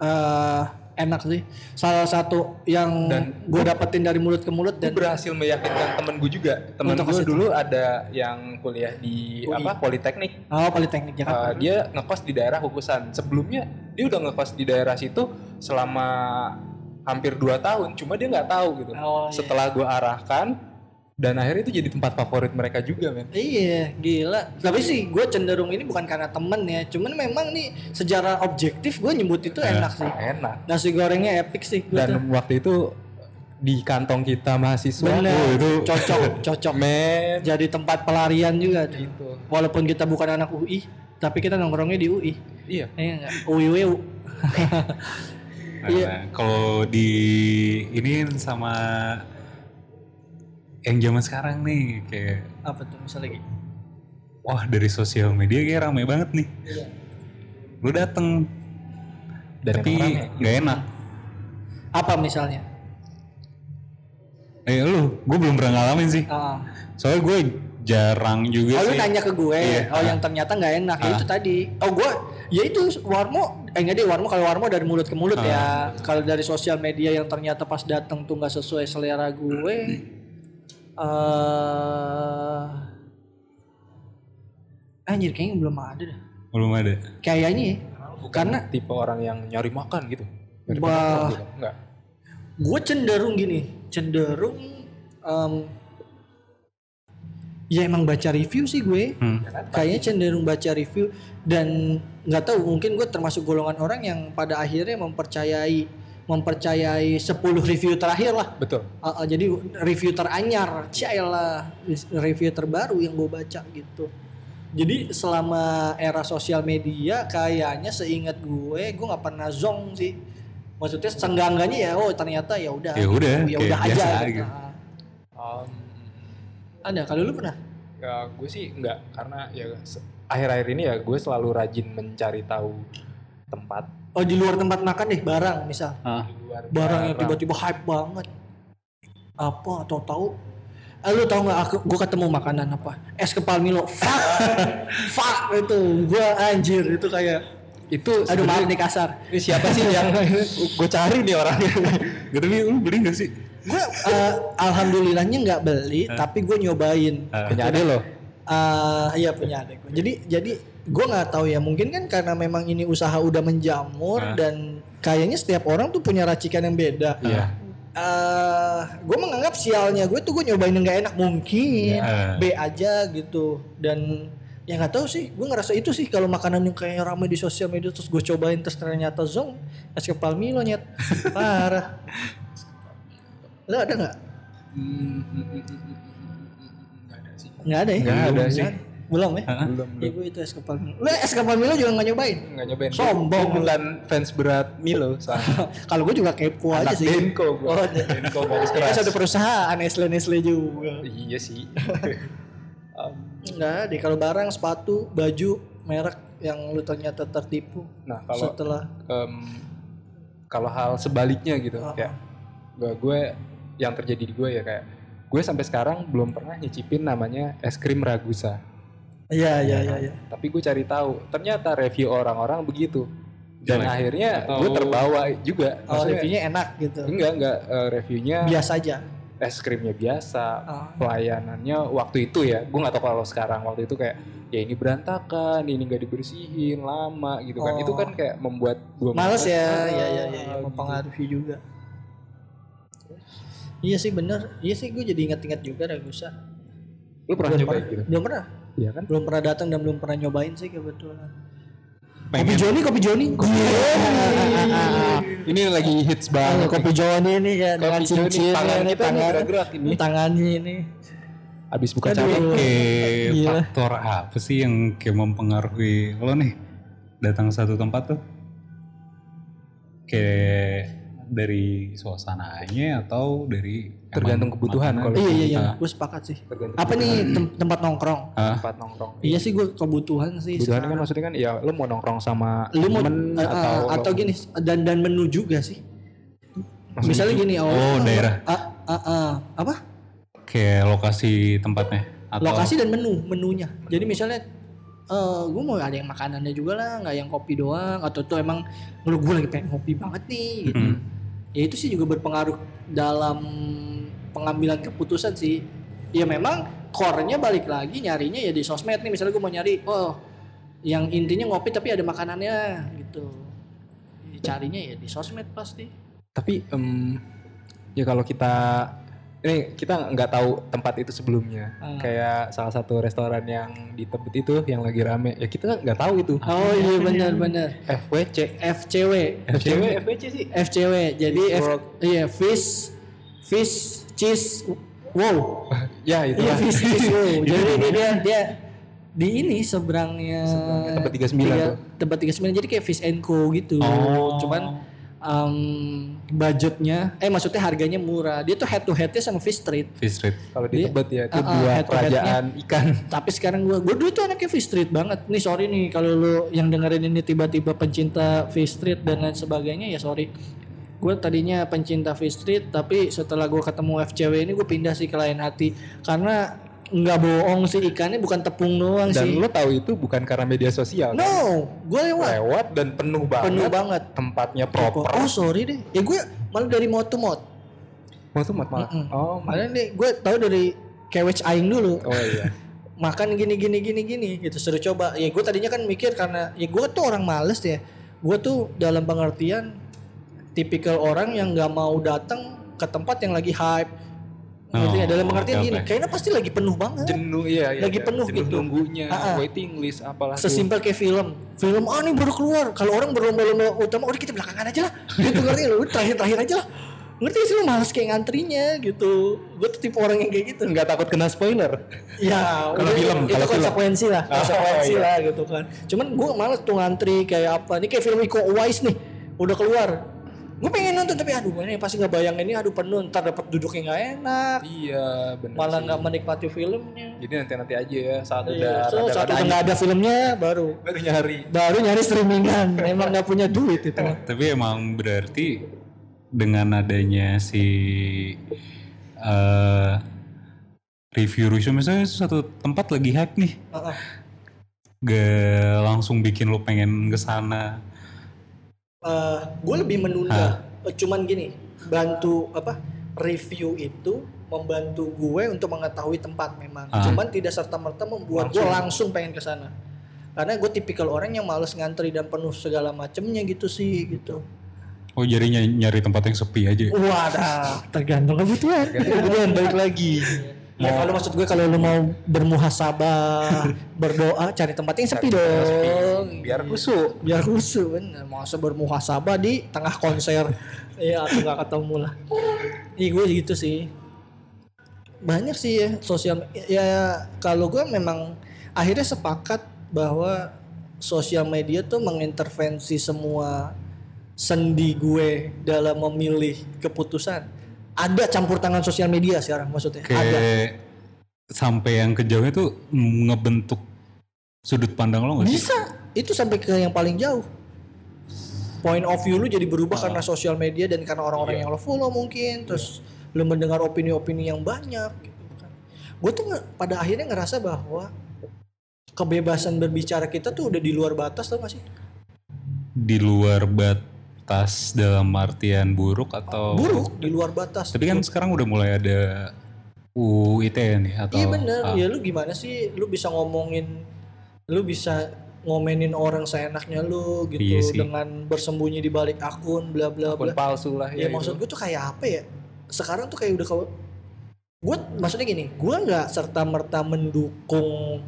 eh enak sih. Salah satu yang gue dapetin dari mulut ke mulut gue dan berhasil meyakinkan temen gue juga temen gue dulu ada yang kuliah di UI. apa politeknik oh Politeknik Jakarta. Uh, dia ngekos di daerah Kukusan. Sebelumnya dia udah ngekos di daerah situ selama hampir 2 tahun, cuma dia nggak tahu gitu. Oh, iya. Setelah gua arahkan dan akhirnya itu jadi tempat favorit mereka juga, men. Iya, gila. Tapi sih gue cenderung ini bukan karena temen ya, cuman memang nih secara objektif gue nyebut itu enak sih. Enak. Nasi gorengnya epic sih gue Dan tuh. waktu itu di kantong kita mahasiswa Bener, oh, itu cocok, *laughs* cocok. men Jadi tempat pelarian juga tuh. gitu. Walaupun kita bukan anak UI, tapi kita nongkrongnya di UI. Iya. Enggak? UI UI. *laughs* Iya. Nah, kalau di ini sama yang zaman sekarang nih kayak Apa tuh misalnya gitu? wah dari sosial media kayak rame banget nih. Iya. Lu dateng Dan tapi rame. nggak enak. Apa misalnya? Eh lu, gue belum pernah ngalamin sih. Ah. Soalnya gue jarang juga Oh lu sih. nanya ke gue, Iya. oh yang ternyata nggak enak, ya Ah. itu tadi. Oh gue, ya itu warmo, eh enggak deh warmo kalau warmo dari mulut ke mulut Ah. ya. Kalau dari sosial media yang ternyata pas datang tuh nggak sesuai selera gue, eh anjir kayaknya belum ada dah. Belum ada. Kayaknya ya. Bukan Karena tipe orang yang nyari makan gitu. Nyari Bah. makan gitu. Enggak. gue cenderung gini, cenderung em, ya emang baca review sih gue. Hmm. kayaknya cenderung baca review dan nggak tahu mungkin gue termasuk golongan orang yang pada akhirnya mempercayai mempercayai 10 review terakhir lah. Betul. Uh, uh, jadi review teranyar lah review terbaru yang gue baca gitu. Jadi selama era sosial media kayaknya seingat gue gue nggak pernah zong sih. Maksudnya senggangganya ya oh ternyata ya udah. Ya udah, ya udah aja biasa gitu. Um, ada kalau lu pernah? ya gue sih enggak karena ya akhir-akhir ini ya gue selalu rajin mencari tahu tempat oh di luar tempat makan deh barang misal. Ah. barang yang tiba-tiba hype banget. Apa atau tahu? Eh, lu tahu nggak aku gue ketemu makanan apa? Es kepal Milo. Fuck! *laughs* Fuck! Itu gue anjir itu kayak itu aduh maaf nih kasar. ini siapa sih yang *laughs* gue cari nih orangnya Gak tapi lu beli gak sih? gue eh, alhamdulillahnya nggak beli tapi gue nyobain. Punya ade lo. Ah, iya punya adik gue. Jadi jadi gue nggak tahu ya mungkin kan karena memang ini usaha udah menjamur Ah. dan kayaknya setiap orang tuh punya racikan yang beda. Iya. Eh, gue menganggap sialnya gue tuh gue nyobain yang nggak enak mungkin Ya. B aja gitu dan ya nggak tahu sih gue ngerasa itu sih kalau makanan yang kayak ramai di sosial media terus gue cobain terus ternyata zong es kepal Milo nyet parah lo ada nggak nggak ada ya Nggak ada sih. Belum ya Hah? ya gue itu es kepal Milo lo es kepal Milo juga nggak nyobain Nggak nyobain. Sombong. Gue bukan fans berat Milo *laughs* kalau gue juga kepo aja Anak sih Denko gue. Oh, Denko Kita keras. satu perusahaan Nestle Nestle juga Iya sih. *laughs* Enggak deh kalau barang sepatu baju merek yang lu ternyata tertipu Nah kalau setelah em, kalau hal sebaliknya gitu Oh. kayak gue gue yang terjadi di gue ya kayak gue sampai sekarang belum pernah nyicipin namanya es krim ragusa iya iya iya iya. Tapi gue cari tahu ternyata review orang-orang begitu. Dan Jelek. akhirnya Atau- gue terbawa juga. Oh Maksudnya, reviewnya enak gitu. Enggak enggak eh, reviewnya biasa aja. es krimnya biasa Oh. pelayanannya waktu itu ya. Gue nggak tahu kalau sekarang waktu itu kayak ya ini berantakan ini nggak dibersihin lama gitu kan. Oh. itu kan kayak membuat gue males ya. iya iya iya iya, mempengaruhi juga. Iya sih bener. Iya sih gue jadi ingat-ingat juga Ragusa. Lu pernah belum nyobain pernah, gitu? Belum pernah iya kan? Belum pernah datang dan belum pernah nyobain sih kebetulan. Kopi Pengen. Joni. Kopi Joni. Kopi ini lagi hits banget. Kopi Joni ini ya dengan Kopi Joni, cincin tangan ini gerak-gerak ini. ini tangannya ini. Abis buka Kayak Gila. faktor apa sih yang kayak mempengaruhi lo nih? Datang satu tempat tuh? Kayak dari suasananya atau dari Tergantung emang kebutuhan kalau iya iya iya. Kita. gue sepakat sih. Tergantung apa nih tem- tempat nongkrong? Tempat nongkrong. Iya sih gue kebutuhan sih kebutuhan kan maksudnya kan ya lu mau nongkrong sama lu mau temen eh, eh, atau atau lu- gini dan dan menu juga sih. Maksudnya misalnya gini oh, Oh, daerah. ah, ah, ah, apa? Kayak lokasi tempatnya atau lokasi dan menu menunya. Jadi misalnya eh gue mau ada yang makanannya juga lah nggak yang kopi doang atau tuh emang lu gue lagi pengen kopi banget nih gitu. Hmm. ya itu sih juga berpengaruh dalam pengambilan keputusan sih. Ya memang core-nya balik lagi nyarinya ya di sosmed nih. Misalnya gue mau nyari oh yang intinya ngopi tapi ada makanannya gitu. Ya, carinya ya di sosmed pasti. Tapi em, ya kalau kita ini kita nggak tahu tempat itu sebelumnya. Hmm. kayak salah satu restoran yang di Tebet itu yang lagi rame. Ya kita nggak tahu itu. Oh iya benar benar. FWC FCW FCW FWC sih. FCW jadi F, iya fish fish cheese wow. *laughs* Ya itu iya lah. fish cheese wow. *laughs* Jadi dia, dia dia di ini seberangnya Seberangnya Tebet 39 tiga- tuh. Tebet 39 jadi kayak fish and co gitu. Oh. cuman um, budgetnya eh maksudnya harganya murah. Dia tuh head to headnya sama fish street. Fish Street. kalau di Dia- Tebet ya itu Ah, ah, dua kerajaan ikan. Tapi sekarang gua gua dulu tuh anaknya fish street banget. Nih sorry nih kalau lu yang dengerin ini tiba-tiba pencinta fish street dan lain sebagainya ya sorry gue tadinya pencinta fish street tapi setelah gue ketemu FCW ini gue pindah sih ke lain hati. Karena nggak bohong sih ikannya bukan tepung doang dan sih. lo tahu itu bukan karena media sosial kan? no gue lewat. Lewat dan penuh banget penuh banget. tempatnya proper. Oh sorry deh. Ya gue malah dari mot to mot mau tuh malah? Mm-mm. oh malah. Nih gue tahu dari kewech aing dulu. Oh iya. *laughs* Makan gini gini gini gini gitu suruh coba. Ya gue tadinya kan mikir karena ya gue tuh orang males ya. Gue tuh dalam pengertian tipikal orang yang nggak mau datang ke tempat yang lagi hype? Oh, dalam pengertian oke, gini kayaknya pasti lagi penuh banget jenuh iya, iya Lagi iya. penuh jenuh gitu. nunggunya Ah, ah. waiting list apalah sesimpel kayak film film ah nih baru keluar kalau orang berlomba-lomba utama udah kita belakangan aja lah *laughs* gitu ngerti? Udah terakhir-terakhir aja lah ngerti sih lu males kayak ngantrinya gitu gue tuh tipe orang yang kayak gitu nggak takut kena spoiler Ya, Kalau udah, film, itu kalau film. konsekuensi lah, Oh, konsekuensi iya. lah gitu kan. Cuman gue males tuh ngantri kayak apa. Ini kayak film Iko Uwais nih, udah keluar. Gue pengen nonton tapi aduh ini pasti nggak bayangin ini aduh penuh ntar dapat duduknya nggak enak, iya benar malah nggak menikmati filmnya. jadi nanti nanti aja ya saat Iya, udah so, saat udah nggak ada filmnya baru baru nyari baru nyari streamingan. *laughs* Emang nggak punya duit itu. Tapi emang berarti dengan adanya si eh review review misalnya satu tempat lagi hype nih, Heeh. gak langsung bikin lo pengen ke gue Eh, lebih menunda. Eh, Cuman gini, bantu apa? review itu membantu gue untuk mengetahui tempat memang. Ah. Cuman tidak serta merta membuat gue langsung pengen ke sana. Karena gue tipikal orang yang males ngantri dan penuh segala macemnya gitu sih gitu. Oh jadi nyari, tempat yang sepi aja. ya? Wadah, tergantung kebutuhan. Kemudian balik lagi. *laughs* Ya kalau maksud gue kalau lu mau bermuhasabah, *laughs* berdoa, cari tempat yang sepi dong. Biar kusuk. Biar khusus bener. Masa bermuhasabah di tengah konser. Iya, atau nggak ketemu lah. Iya gue gitu sih. Banyak sih ya sosial ya kalau gue memang akhirnya sepakat bahwa sosial media tuh mengintervensi semua sendi gue dalam memilih keputusan. Ada campur tangan sosial media sekarang maksudnya. Ada. Kayak sampai yang kejauhnya tuh ngebentuk sudut pandang lo nggak sih? Bisa. Itu sampai ke yang paling jauh. Point of view lu jadi berubah karena sosial media dan karena orang-orang yang lo follow mungkin. Terus lu mendengar opini-opini yang banyak gitu kan. Gue tuh pada akhirnya ngerasa bahwa kebebasan berbicara kita tuh udah di luar batas tau gak sih? Di luar batas dalam artian buruk atau Buruk di luar batas. Tapi kan sekarang udah mulai ada UU ITE nih atau Iya bener, ah, ya lu gimana sih? Lu bisa ngomongin, lu bisa ngomenin orang seenaknya lu gitu Iya sih. dengan bersembunyi di balik akun bla bla Akun bla. palsu lah Ya, ya. maksud gue tuh kayak apa ya? Sekarang tuh kayak udah kau gue maksudnya gini, gue nggak serta merta mendukung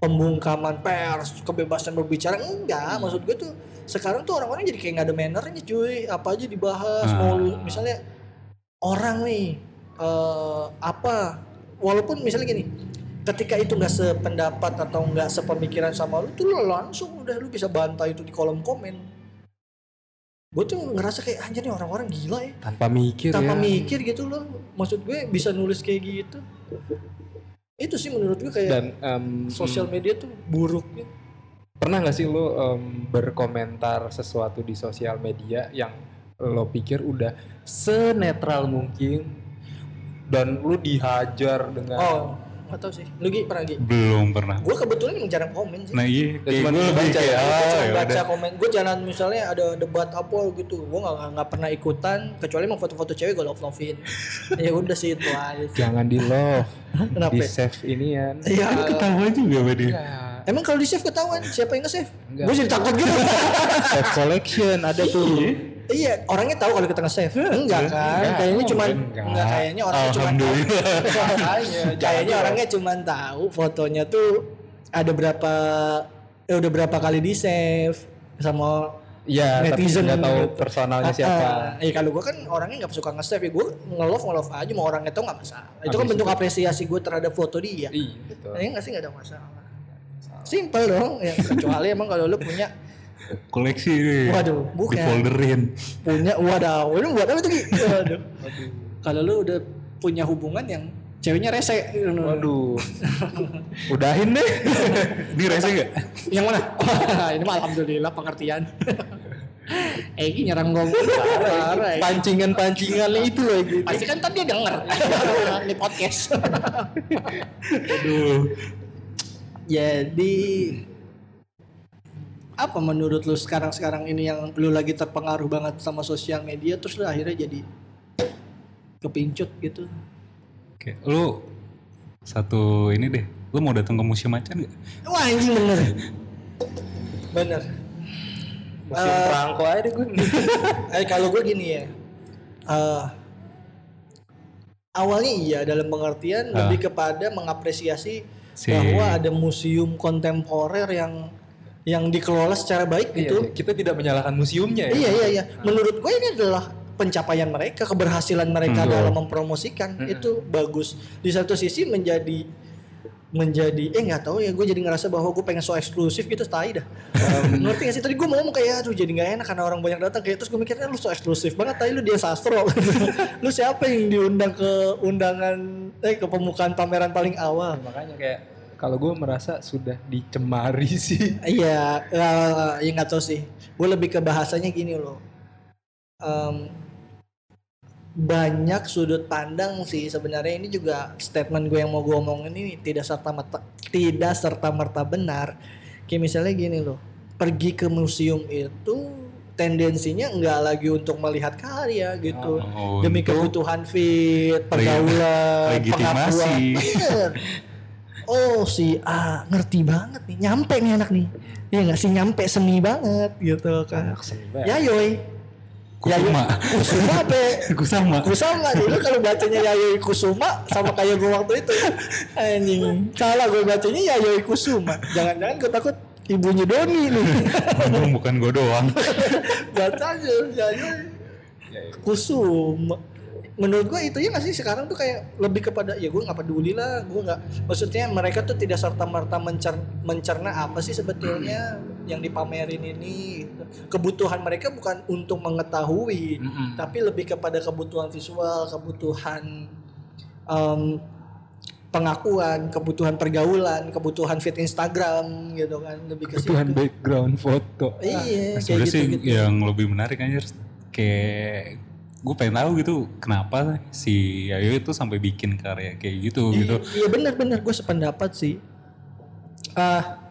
pembungkaman pers, kebebasan berbicara enggak. Maksud gue tuh sekarang tuh orang-orang jadi kayak nggak ada mannernya cuy. Apa aja dibahas, mau lu- misalnya orang nih eh, apa walaupun misalnya gini ketika itu nggak sependapat atau nggak sepemikiran sama lu tuh lu langsung udah lu bisa bantai itu di kolom komen gue tuh ngerasa kayak anjir nih orang-orang gila ya Tanpa mikir tanpa ya. mikir gitu loh maksud gue bisa nulis kayak gitu itu sih menurut gue kayak Dan em, sosial media tuh buruk ya. Pernah nggak sih lo em, berkomentar sesuatu di sosial media yang lo pikir udah senetral mungkin dan lu dihajar dengan oh nggak tahu sih lu Gi, pernah Gi? belum pernah. gue kebetulan emang jarang komen sih Nah iya, kayak cuma gue baca kayak ya, ah, Cuma ya baca udah. komen gue jalan misalnya ada debat apa gitu gue nggak nggak pernah ikutan kecuali emang foto-foto cewek gue love lovein *laughs* ya udah sih itu aja sih. jangan di love kenapa di ya? save ini kan Iya. Ketawa juga dia. Emang kalau di save ketahuan siapa yang nge-save? Enggak. Gue jadi takut gitu. save collection ada tuh iya, orangnya tahu kalau kita nge-save. Enggak kan? Enggak. Kayaknya cuman Enggak. enggak kayaknya orangnya. Alhamdulillah. *laughs* kayaknya orangnya cuman tahu fotonya tuh ada berapa eh, udah berapa kali di save sama ya tapi netizen nggak tahu gitu. personalnya Ah, siapa ah. Iya kalau gue kan orangnya nggak suka nge-save ya gue nge-love nge-love aja mau orangnya tahu nggak masalah. Itu kan bentuk itu- apresiasi gue terhadap foto dia. iya betul Iya nggak sih nggak ada masalah. Simple dong, ya, kecuali emang kalau lu punya Koleksi. Waduh, Di bukan. folderin. punya wadaw ini buat apa tuh Ki? *laughs* Waduh. Kalau lu udah punya hubungan yang ceweknya rese. waduh *laughs* udahin deh *laughs* Ini rese gak? Yang mana? Wah, ini mah alhamdulillah pengertian. Egi nyerang gue mulu, parah. Egi. pancingan-pancingannya itu loh gitu Pasti kan tadi dia denger di podcast. Aduh. Jadi apa menurut lu sekarang-sekarang ini yang lu lagi terpengaruh banget sama sosial media terus lu akhirnya jadi kepincut gitu? Oke, lu satu ini deh. Lu mau datang ke museum macan gak? Wah anjing bener. bener. musim Eh, perangko aja deh gue *laughs* Eh kalau gue gini ya, eh, awalnya iya dalam pengertian Ah. lebih kepada mengapresiasi Si- bahwa ada museum kontemporer yang yang dikelola secara baik gitu. Iya, kita tidak menyalahkan museumnya ya Iya iya iya. Menurut gue ini adalah pencapaian mereka, keberhasilan mereka Hmm. dalam mempromosikan itu bagus. Di satu sisi menjadi menjadi eh nggak tahu ya gue jadi ngerasa bahwa gue pengen so eksklusif gitu tai dah. *laughs* Ngerti gak sih? Tadi gue mau ngomong kayak aduh jadi nggak enak karena orang banyak datang. Kayak terus gue mikirnya lu so eksklusif banget tai lu dia sastro. *laughs* Lu siapa yang diundang ke undangan eh ke pembukaan pameran paling awal? Makanya kayak kalau gue merasa sudah dicemari *laughs* sih. Iya, eh, ya nggak tahu sih. Gue lebih ke bahasanya gini loh. Em, banyak sudut pandang sih sebenarnya. Ini juga statement gue yang mau gue omongin ini tidak serta merta tidak serta merta benar. Kayak misalnya gini loh, pergi ke museum itu tendensinya nggak lagi untuk melihat karya gitu. Oh, demi kebutuhan fit pergaulan *laughs* pengakuan. Oh si A ngerti banget nih nyampe nih anak nih. Ya nggak sih nyampe seni banget gitu kan. Anak seni banget. ya yoi Kusuma. Kusuma apa *laughs* Kusama. Kusuma. Dulu kalau bacanya Yayoi Kusuma sama kayak gue waktu itu. Anjing. Salah gue bacanya Yayoi Kusuma. Jangan-jangan gue takut ibunya Doni nih. *laughs* Untung bukan gue doang. bacanya Yayoi Kusuma menurut gue itu ya nggak sih sekarang tuh kayak lebih kepada ya gue nggak peduli lah gue nggak maksudnya mereka tuh tidak serta merta mencer, mencerna apa sih sebetulnya yang dipamerin ini gitu. kebutuhan mereka bukan untuk mengetahui Mm-mm. tapi lebih kepada kebutuhan visual, kebutuhan em, pengakuan, kebutuhan pergaulan, kebutuhan fit Instagram gitu kan lebih ke Kebutuhan situ. background foto. Iya, kayak Sebenarnya gitu, sih gitu. yang lebih menarik anjir kayak gue pengen tahu gitu kenapa si Ayo itu sampai bikin karya kayak gitu gitu. Iya benar-benar gue sependapat sih. Ah,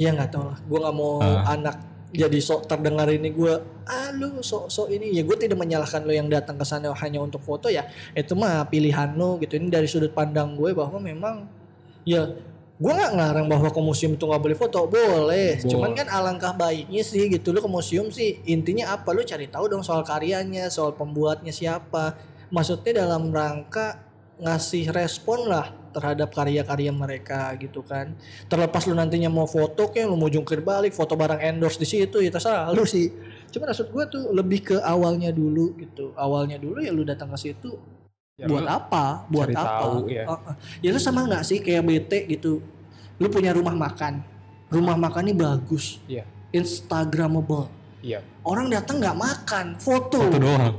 ya nggak tahu lah. Gue nggak mau Ah. anak jadi sok terdengar ini gue, ah lu sok sok ini ya gue tidak menyalahkan lo yang datang ke sana hanya untuk foto ya. Itu mah pilihan lo gitu. Ini dari sudut pandang gue bahwa memang ya gue nggak ngarang bahwa ke museum itu nggak boleh foto. Boleh. Cuman kan alangkah baiknya sih gitu lo ke museum sih. Intinya apa? Lo cari tahu dong soal karyanya soal pembuatnya siapa. Maksudnya dalam rangka ngasih respon lah terhadap karya-karya mereka gitu kan. Terlepas lu nantinya mau foto kayak lu mau jungkir balik foto barang endorse di situ ya terserah lu sih. Cuman maksud gue tuh lebih ke awalnya dulu gitu. Awalnya dulu ya lu datang ke situ Ya, buat lu apa? Buat cari apa? tahu, ya. Heeh. ya lu sama nggak sih kayak BT gitu? Lu punya rumah makan. Rumah makannya bagus. Iya. instagramable. Iya. orang datang nggak makan foto, Itu doang.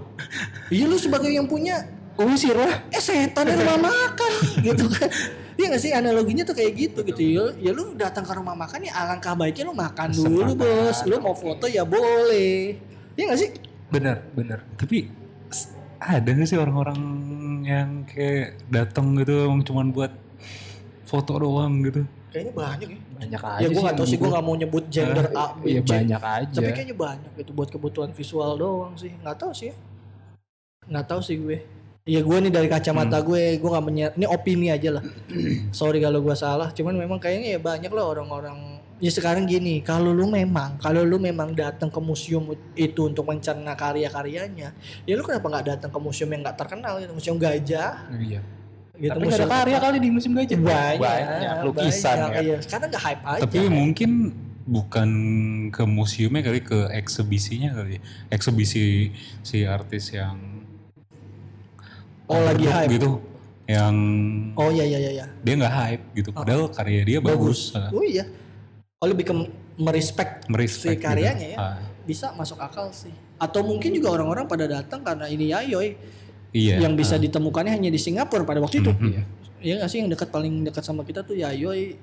iya lu sebagai yang punya. Usir lah. eh setan yang rumah makan *laughs* gitu kan. Iya gak sih? Analoginya tuh kayak gitu gitu. Ya, ya lu datang ke rumah makan ya alangkah baiknya lu makan dulu bos. Lu mau foto ya boleh. Iya gak sih? Bener, bener. Tapi ada gak sih orang-orang yang kayak datang gitu emang cuman buat foto doang gitu? kayaknya banyak ya Banyak aja ya gue gak tau sih gue gak mau nyebut gender A B Iya C banyak aja. tapi kayaknya banyak gitu buat kebutuhan visual doang sih nggak tahu sih ya nggak tahu sih gue Iya gue nih dari kacamata Hmm. gue, gue nggak menyer, ini opini aja lah. *clears throat* Sorry kalau gue salah, cuman memang kayaknya ya banyak lah orang-orang. Ya sekarang gini, kalau lu memang, kalau lu memang datang ke museum itu untuk mencerna karya-karyanya, ya lu kenapa nggak datang ke museum yang nggak terkenal gitu, museum gajah, Iya. gitu. Tapi nggak ada karya kali di musim gajah. banyak, Banyak. Lukisan banyak, ya. Iya. Karena nggak hype aja. Tapi mungkin bukan ke museumnya kali ke eksebisinya kali. Eksebisi si artis yang Oh, lagi hype. gitu. Yang Oh iya iya iya. iya. dia nggak hype gitu. Padahal karya dia bagus. Ah, Oh iya. Oh lebih ke merespek merespek si karyanya gitu. ya. Ah, bisa masuk akal sih. Atau mungkin juga orang-orang pada datang karena ini Yayoy iya. yang bisa ah. ditemukannya hanya di Singapura pada waktu itu. Mhm. Iya. Iya nggak sih yang dekat paling dekat sama kita tuh Yayoy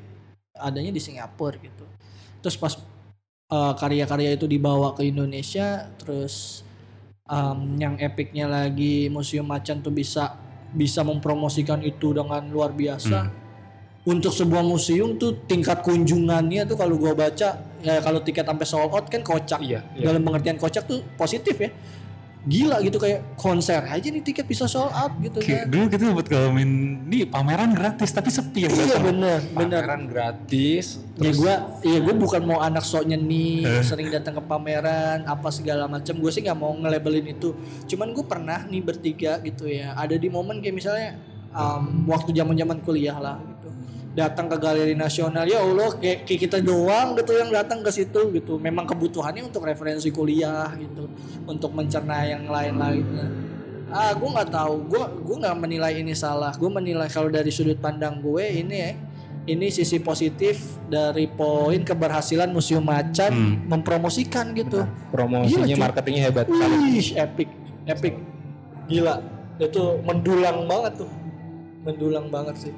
adanya di Singapura gitu. Terus pas uh, karya-karya itu dibawa ke Indonesia, terus um, yang epicnya lagi Museum Macan tuh bisa bisa mempromosikan itu dengan luar biasa. Untuk sebuah museum tuh tingkat kunjungannya tuh kalau gua baca ya kalau tiket sampai sold out kan kocak. Iya, iya. Dalam pengertian kocak tuh positif ya. Gila gitu kayak konser aja nih tiket bisa sold out gitu Kayak kan. dulu kita sempat ngalamin di pameran gratis tapi sepi yang Iya bener bener. Pameran gratis. Ya gua, ya gua bukan mau anak sok nyeni, sering datang ke pameran, apa segala macam. Gue sih nggak mau nge-labelin itu. Cuman gue pernah nih bertiga gitu ya. Ada di momen kayak misalnya um, waktu zaman-zaman kuliah lah gitu. Datang ke Galeri Nasional, ya Allah kayak, kayak kita doang gitu yang datang ke situ gitu. Memang kebutuhannya untuk referensi kuliah gitu, untuk mencerna yang lain-lainnya. Ah, gue nggak tahu. Gue gue nggak menilai ini salah. Gue menilai kalau dari sudut pandang gue ini ya, ini sisi positif dari poin keberhasilan Museum Macan Hmm. mempromosikan gitu. Promosinya, Gila, marketingnya hebat. Wih, epic, epic, gila. Itu mendulang banget tuh, mendulang banget sih.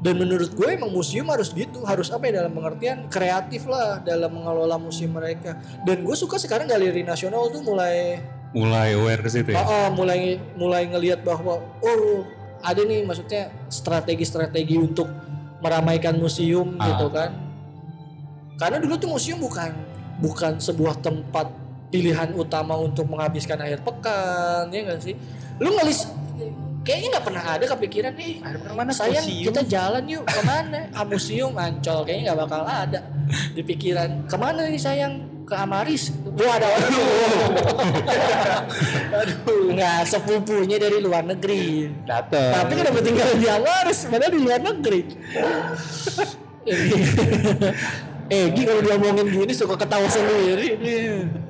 Dan menurut gue emang museum harus gitu, harus apa ya dalam pengertian kreatif lah dalam mengelola museum mereka. Dan gue suka sekarang Galeri Nasional tuh mulai Mulai aware ke situ ya. Oh, oh, mulai mulai ngelihat bahwa oh ada nih maksudnya strategi-strategi untuk meramaikan museum Ah. gitu kan. Karena dulu tuh museum bukan bukan sebuah tempat pilihan utama untuk menghabiskan akhir pekan ya nggak sih lu ngelis kayaknya nggak pernah ada kepikiran nih mana? sayang museum? kita jalan yuk ke mana? *laughs* Ah museum ancol kayaknya nggak bakal ada di pikiran. Ke mana nih sayang? Ke Amaris? Gua ada aduh nggak sepupunya dari luar negeri. Dateng. tapi kenapa tinggal di Amaris? Padahal di luar negeri. *laughs* Egi kalau diomongin gini suka ketawa sendiri *laughs*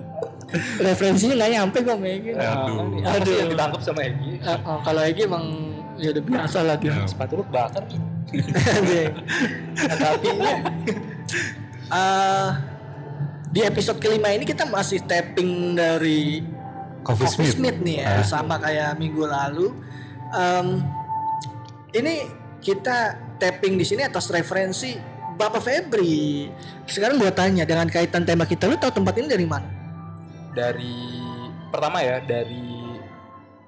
referensinya nggak nyampe kok Egi Aduh. Apa sih yang ditangkap sama Egi? Ah, ah, kalau Egi emang ya udah biasa lah dia Ya. Sepatu lu bakar. Nah, *laughs* tapi eh, di episode kelima ini kita masih tapping dari Coffee Coffee Smith. Smith nih ya, Ah. sama kayak minggu lalu. Em, ini kita tapping di sini atas referensi Bapak Febri. Sekarang gua tanya dengan kaitan tema kita, lu tahu tempat ini dari mana? Dari pertama ya dari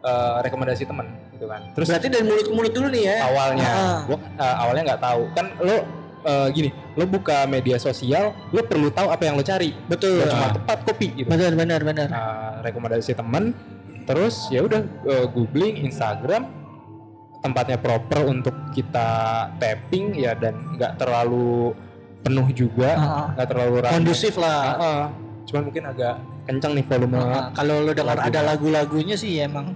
eh, rekomendasi teman gitu kan. Terus Berarti dari mulut ke mulut dulu nih ya. awalnya Ah. gua eh, awalnya nggak tahu kan lo eh, gini lo buka media sosial lo perlu tahu apa yang lo cari Betul. Nggak cuma Ah. tempat kopi gitu Benar benar benar. Nah, rekomendasi teman terus ya udah eh, googling Instagram tempatnya proper untuk kita tapping ya dan nggak terlalu penuh juga Ah. nggak terlalu ramai Kondusif Ah, lah. ah. cuman mungkin agak kencang nih volume Ah, kalau lu dengar lagu. ada lagu-lagunya sih ya emang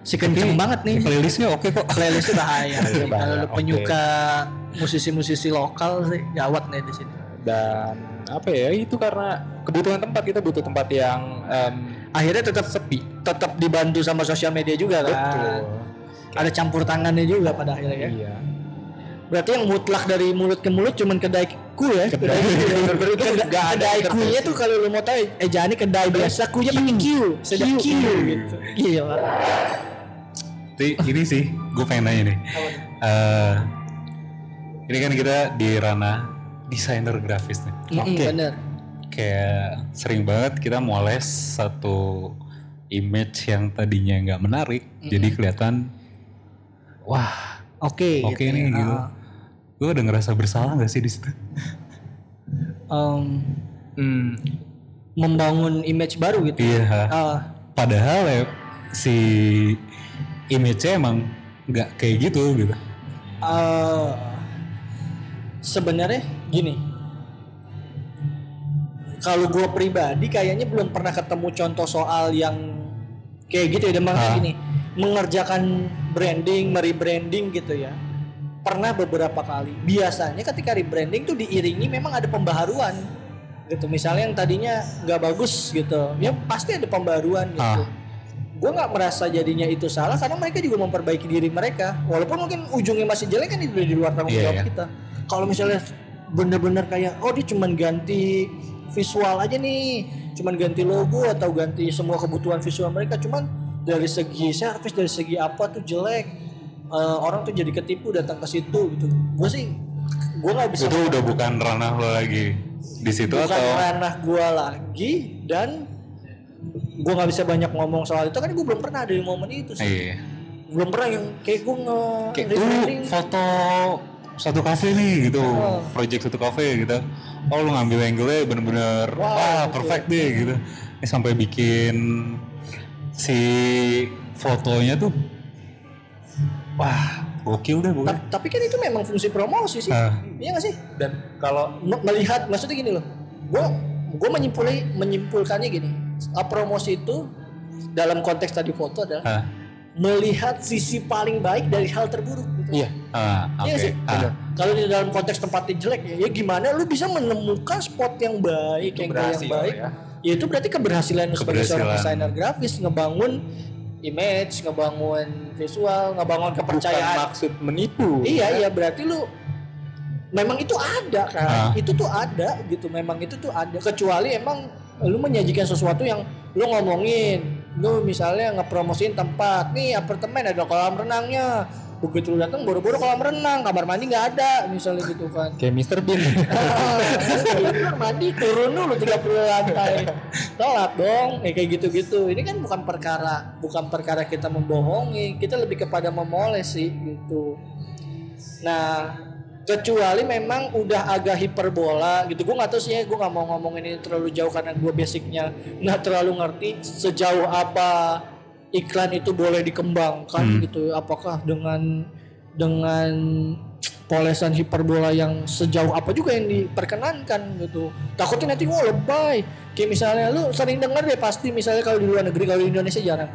si kenceng Tapi banget nih. Playlistnya oke kok. Playlistnya bahaya. *laughs* Kalau oke. penyuka musisi-musisi lokal sih gawat nih di sini. dan apa ya itu karena kebutuhan tempat kita butuh tempat yang em, Akhirnya tetap sepi, tetap dibantu sama sosial media juga kan. betul Ada campur tangannya juga pada akhirnya ya. iya Berarti yang mutlak dari mulut ke mulut cuman kedai ku ya. Kedai, kedai, nggak ada kedai interface. kunya tuh kalau lu mau tahu eh jangan kedai biasa kunya pakai Q, sudah Q gitu. Gila. Ini sih, gue pengen nanya nih. Eh, ini kan kita di ranah desainer grafis nih. Mm-mm, bener. Kayak sering banget kita moles satu image yang tadinya nggak menarik, jadi kelihatan, wah, Oke. oke gitu nih ya. gitu. Gue udah ngerasa bersalah gak sih di situ? Em, Hmm, membangun image baru gitu. Iya. Ah, Padahal ya si image-nya emang nggak kayak gitu gitu. eh, sebenarnya gini. Kalau gue pribadi kayaknya belum pernah ketemu contoh soal yang kayak gitu ya, makanya Ah. gini, mengerjakan branding, merebranding gitu ya. Pernah beberapa kali. Biasanya ketika rebranding tuh diiringi memang ada pembaharuan gitu. Misalnya yang tadinya nggak bagus gitu, ya pasti ada pembaruan gitu. Ah. Gue nggak merasa jadinya itu salah karena mereka juga memperbaiki diri mereka. Walaupun mungkin ujungnya masih jelek kan itu di luar tanggung Iya, jawab iya. kita. Kalau misalnya bener-bener kayak oh dia cuman ganti visual aja nih, cuman ganti logo atau ganti semua kebutuhan visual mereka, cuman dari segi service dari segi apa tuh jelek, Eh, orang tuh jadi ketipu datang ke situ gitu. Gue sih gue nggak bisa Itu udah bukan ranah lo lagi di situ bukan atau ranah gue lagi dan gue nggak bisa banyak ngomong soal itu kan gue belum pernah ada di momen itu sih Iya. belum pernah yang kayak gue nge Kayak rebranding. foto satu kafe nih gitu, Oh. project satu kafe gitu. Oh lu ngambil angle-nya bener-bener Wow, wah gitu. perfect deh gitu. Ini sampai bikin si fotonya tuh wah gokil deh bukan? Ta- tapi kan itu memang fungsi promosi sih Ah. iya gak sih dan kalau M- melihat maksudnya gini loh gue gue menyimpulkan menyimpulkannya gini uh, promosi itu dalam konteks tadi foto adalah Ah, melihat sisi paling baik dari hal terburuk gitu. iya ah, Iya oke. sih. Ah, Kalau di dalam konteks tempatnya jelek ya, ya gimana lu bisa menemukan spot yang baik, Itu yang yang baik. ya. Ya. itu berarti keberhasilan lu sebagai seorang Keberhasilan. desainer grafis ngebangun image, ngebangun visual, ngebangun bukan kepercayaan. maksud menipu Iya, iya berarti lu memang itu ada kan. Ah. Itu tuh ada gitu. Memang itu tuh ada kecuali emang lu menyajikan sesuatu yang lu ngomongin lu misalnya ngepromosiin tempat nih apartemen ada kolam renangnya begitu lu datang boro-boro kolam renang kamar mandi nggak ada misalnya gitu kan. Kayak Mr. Bean. *laughs* Kamar mandi turun dulu 30 lantai. Telat dong ya, kayak gitu-gitu. Ini kan bukan perkara bukan perkara kita membohongi kita lebih kepada memoles sih gitu. Nah kecuali memang udah agak hiperbola gitu. Gue nggak tahu sih ya gue nggak mau ngomongin ini terlalu jauh karena gue basicnya nggak terlalu ngerti sejauh apa iklan itu boleh dikembangkan Hmm. gitu apakah dengan dengan polesan hiperbola yang sejauh apa juga yang diperkenankan gitu takutnya nanti oh lebay kayak misalnya lu sering denger deh pasti misalnya kalau di luar negeri kalau di Indonesia jarang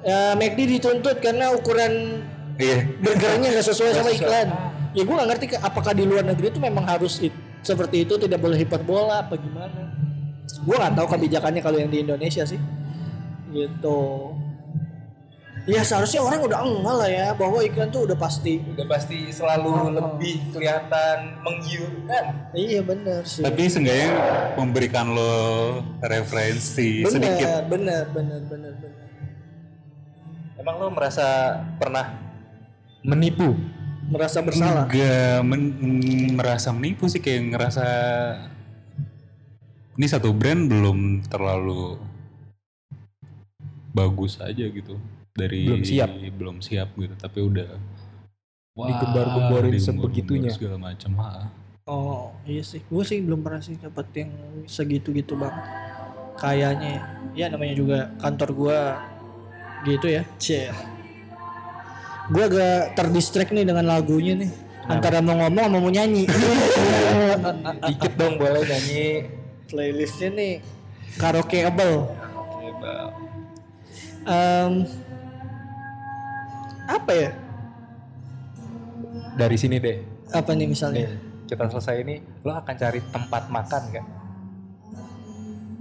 ya McD dituntut karena ukuran Iya. burgernya nggak sesuai sama iklan. Ya gue nggak ngerti apakah di luar negeri itu memang harus it- seperti itu tidak boleh hiperbola apa gimana. Gue nggak tahu kebijakannya kalau yang di Indonesia sih. Gitu. Ya seharusnya orang udah enggak lah ya bahwa iklan tuh udah pasti. Udah pasti selalu lebih kelihatan menggiurkan. Iya benar sih. Tapi seenggaknya memberikan lo referensi sedikit. benar, benar, benar, benar. Emang lo merasa pernah menipu? Merasa bersalah. Gak merasa menipu sih kayak ngerasa ini satu brand belum terlalu bagus aja gitu dari Belum siap. belum siap gitu tapi udah wah, Digembar-gemborin sebegitunya. segala macam ha. Oh iya sih, gue sih belum pernah sih dapat yang segitu gitu bang. Kayaknya ya, ya namanya juga kantor gue gitu ya. Cie. Gue agak terdistract nih dengan lagunya nih. Antara mau ngomong sama mau nyanyi. *laughs* Dikit dong boleh nyanyi. Playlistnya nih karaokeable. Em, apa ya? Dari sini deh. Apa nih misalnya? Nih, kita selesai ini, lo akan cari tempat makan gak?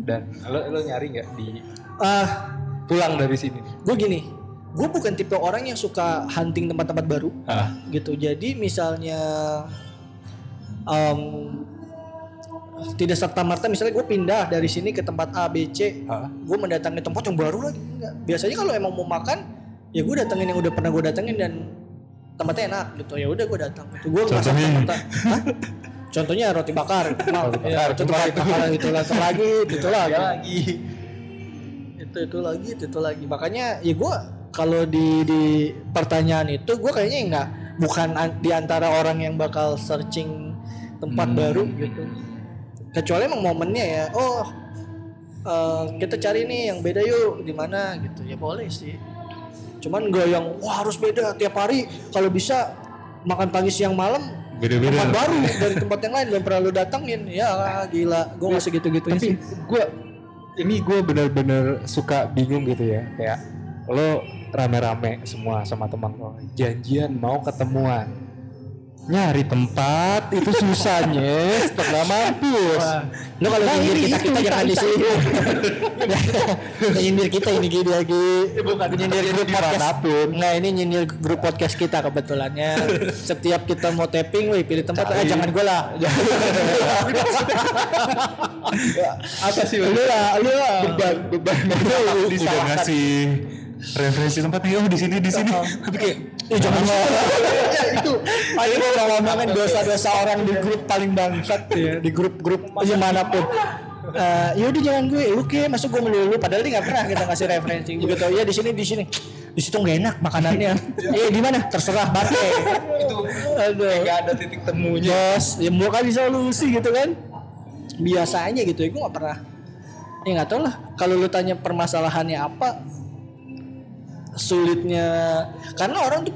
Dan lo lo nyari nggak di Ah, pulang dari sini? gue gini. Gue bukan tipe orang yang suka hunting tempat-tempat baru. Ah, gitu jadi misalnya em, tidak serta merta misalnya gue pindah dari sini ke tempat A B C Hah? gue mendatangi tempat yang baru lagi enggak biasanya kalau emang mau makan ya gue datengin yang udah pernah gue datengin dan tempatnya enak gitu. Ya udah gue datang. Itu gue nggak serta Contohnya? roti bakar. *laughs* Mal, Roti ya, bakar, itu cuma roti bakar. itu lagi lagi itu lagi lagi. itu itu lagi itu, itu lagi. Makanya ya gue kalau di di pertanyaan itu gue kayaknya nggak bukan an- di antara orang yang bakal searching tempat Hmm. baru gitu. Kecuali emang momennya ya oh eh, kita cari nih yang beda yuk di mana? Gitu. Ya boleh sih cuman gue yang wah harus beda. Tiap hari kalau bisa makan pagi siang malam beda-beda. tempat baru *laughs* dari tempat yang lain belum pernah lu datengin. Ya gila. Gue nggak segitu gitu Tapi gue ini gue bener-bener suka bingung gitu ya. Kayak lo rame-rame semua sama teman lo. Janjian mau ketemuan nyari tempat itu susahnya *laughs* setengah mampus Lo kalau Nah, nyindir kita kita jangan di sini. *laughs* nyindir kita ini gini lagi. bukan nyindir grup podcast. di mana pun. Nggak ini nyindir grup podcast kita kebetulannya. Setiap kita mau tapping, wih pilih tempat. Eh, jangan gue lah. *laughs* apa sih Lu lah, lu lah. beban beban udah ngasih referensi tempatnya oh di sini di sini tapi kayak Eh, jangan ya, itu. Ayo *laughs* orang ngomongin dosa-dosa orang di grup paling bangsat ya, di grup-grup di mana pun. Eh, ya udah jangan gue, lu ke masuk gue melulu padahal dia nggak pernah kita ngasih referensi gitu ya di sini di sini di situ nggak enak makanannya eh *laughs* di mana terserah bangke itu aduh nggak ada titik temunya Bos, ya mau kali solusi gitu kan. Biasanya gitu ya, gue gak pernah. Ya nggak tau lah. Kalau lu tanya permasalahannya apa, sulitnya karena orang tuh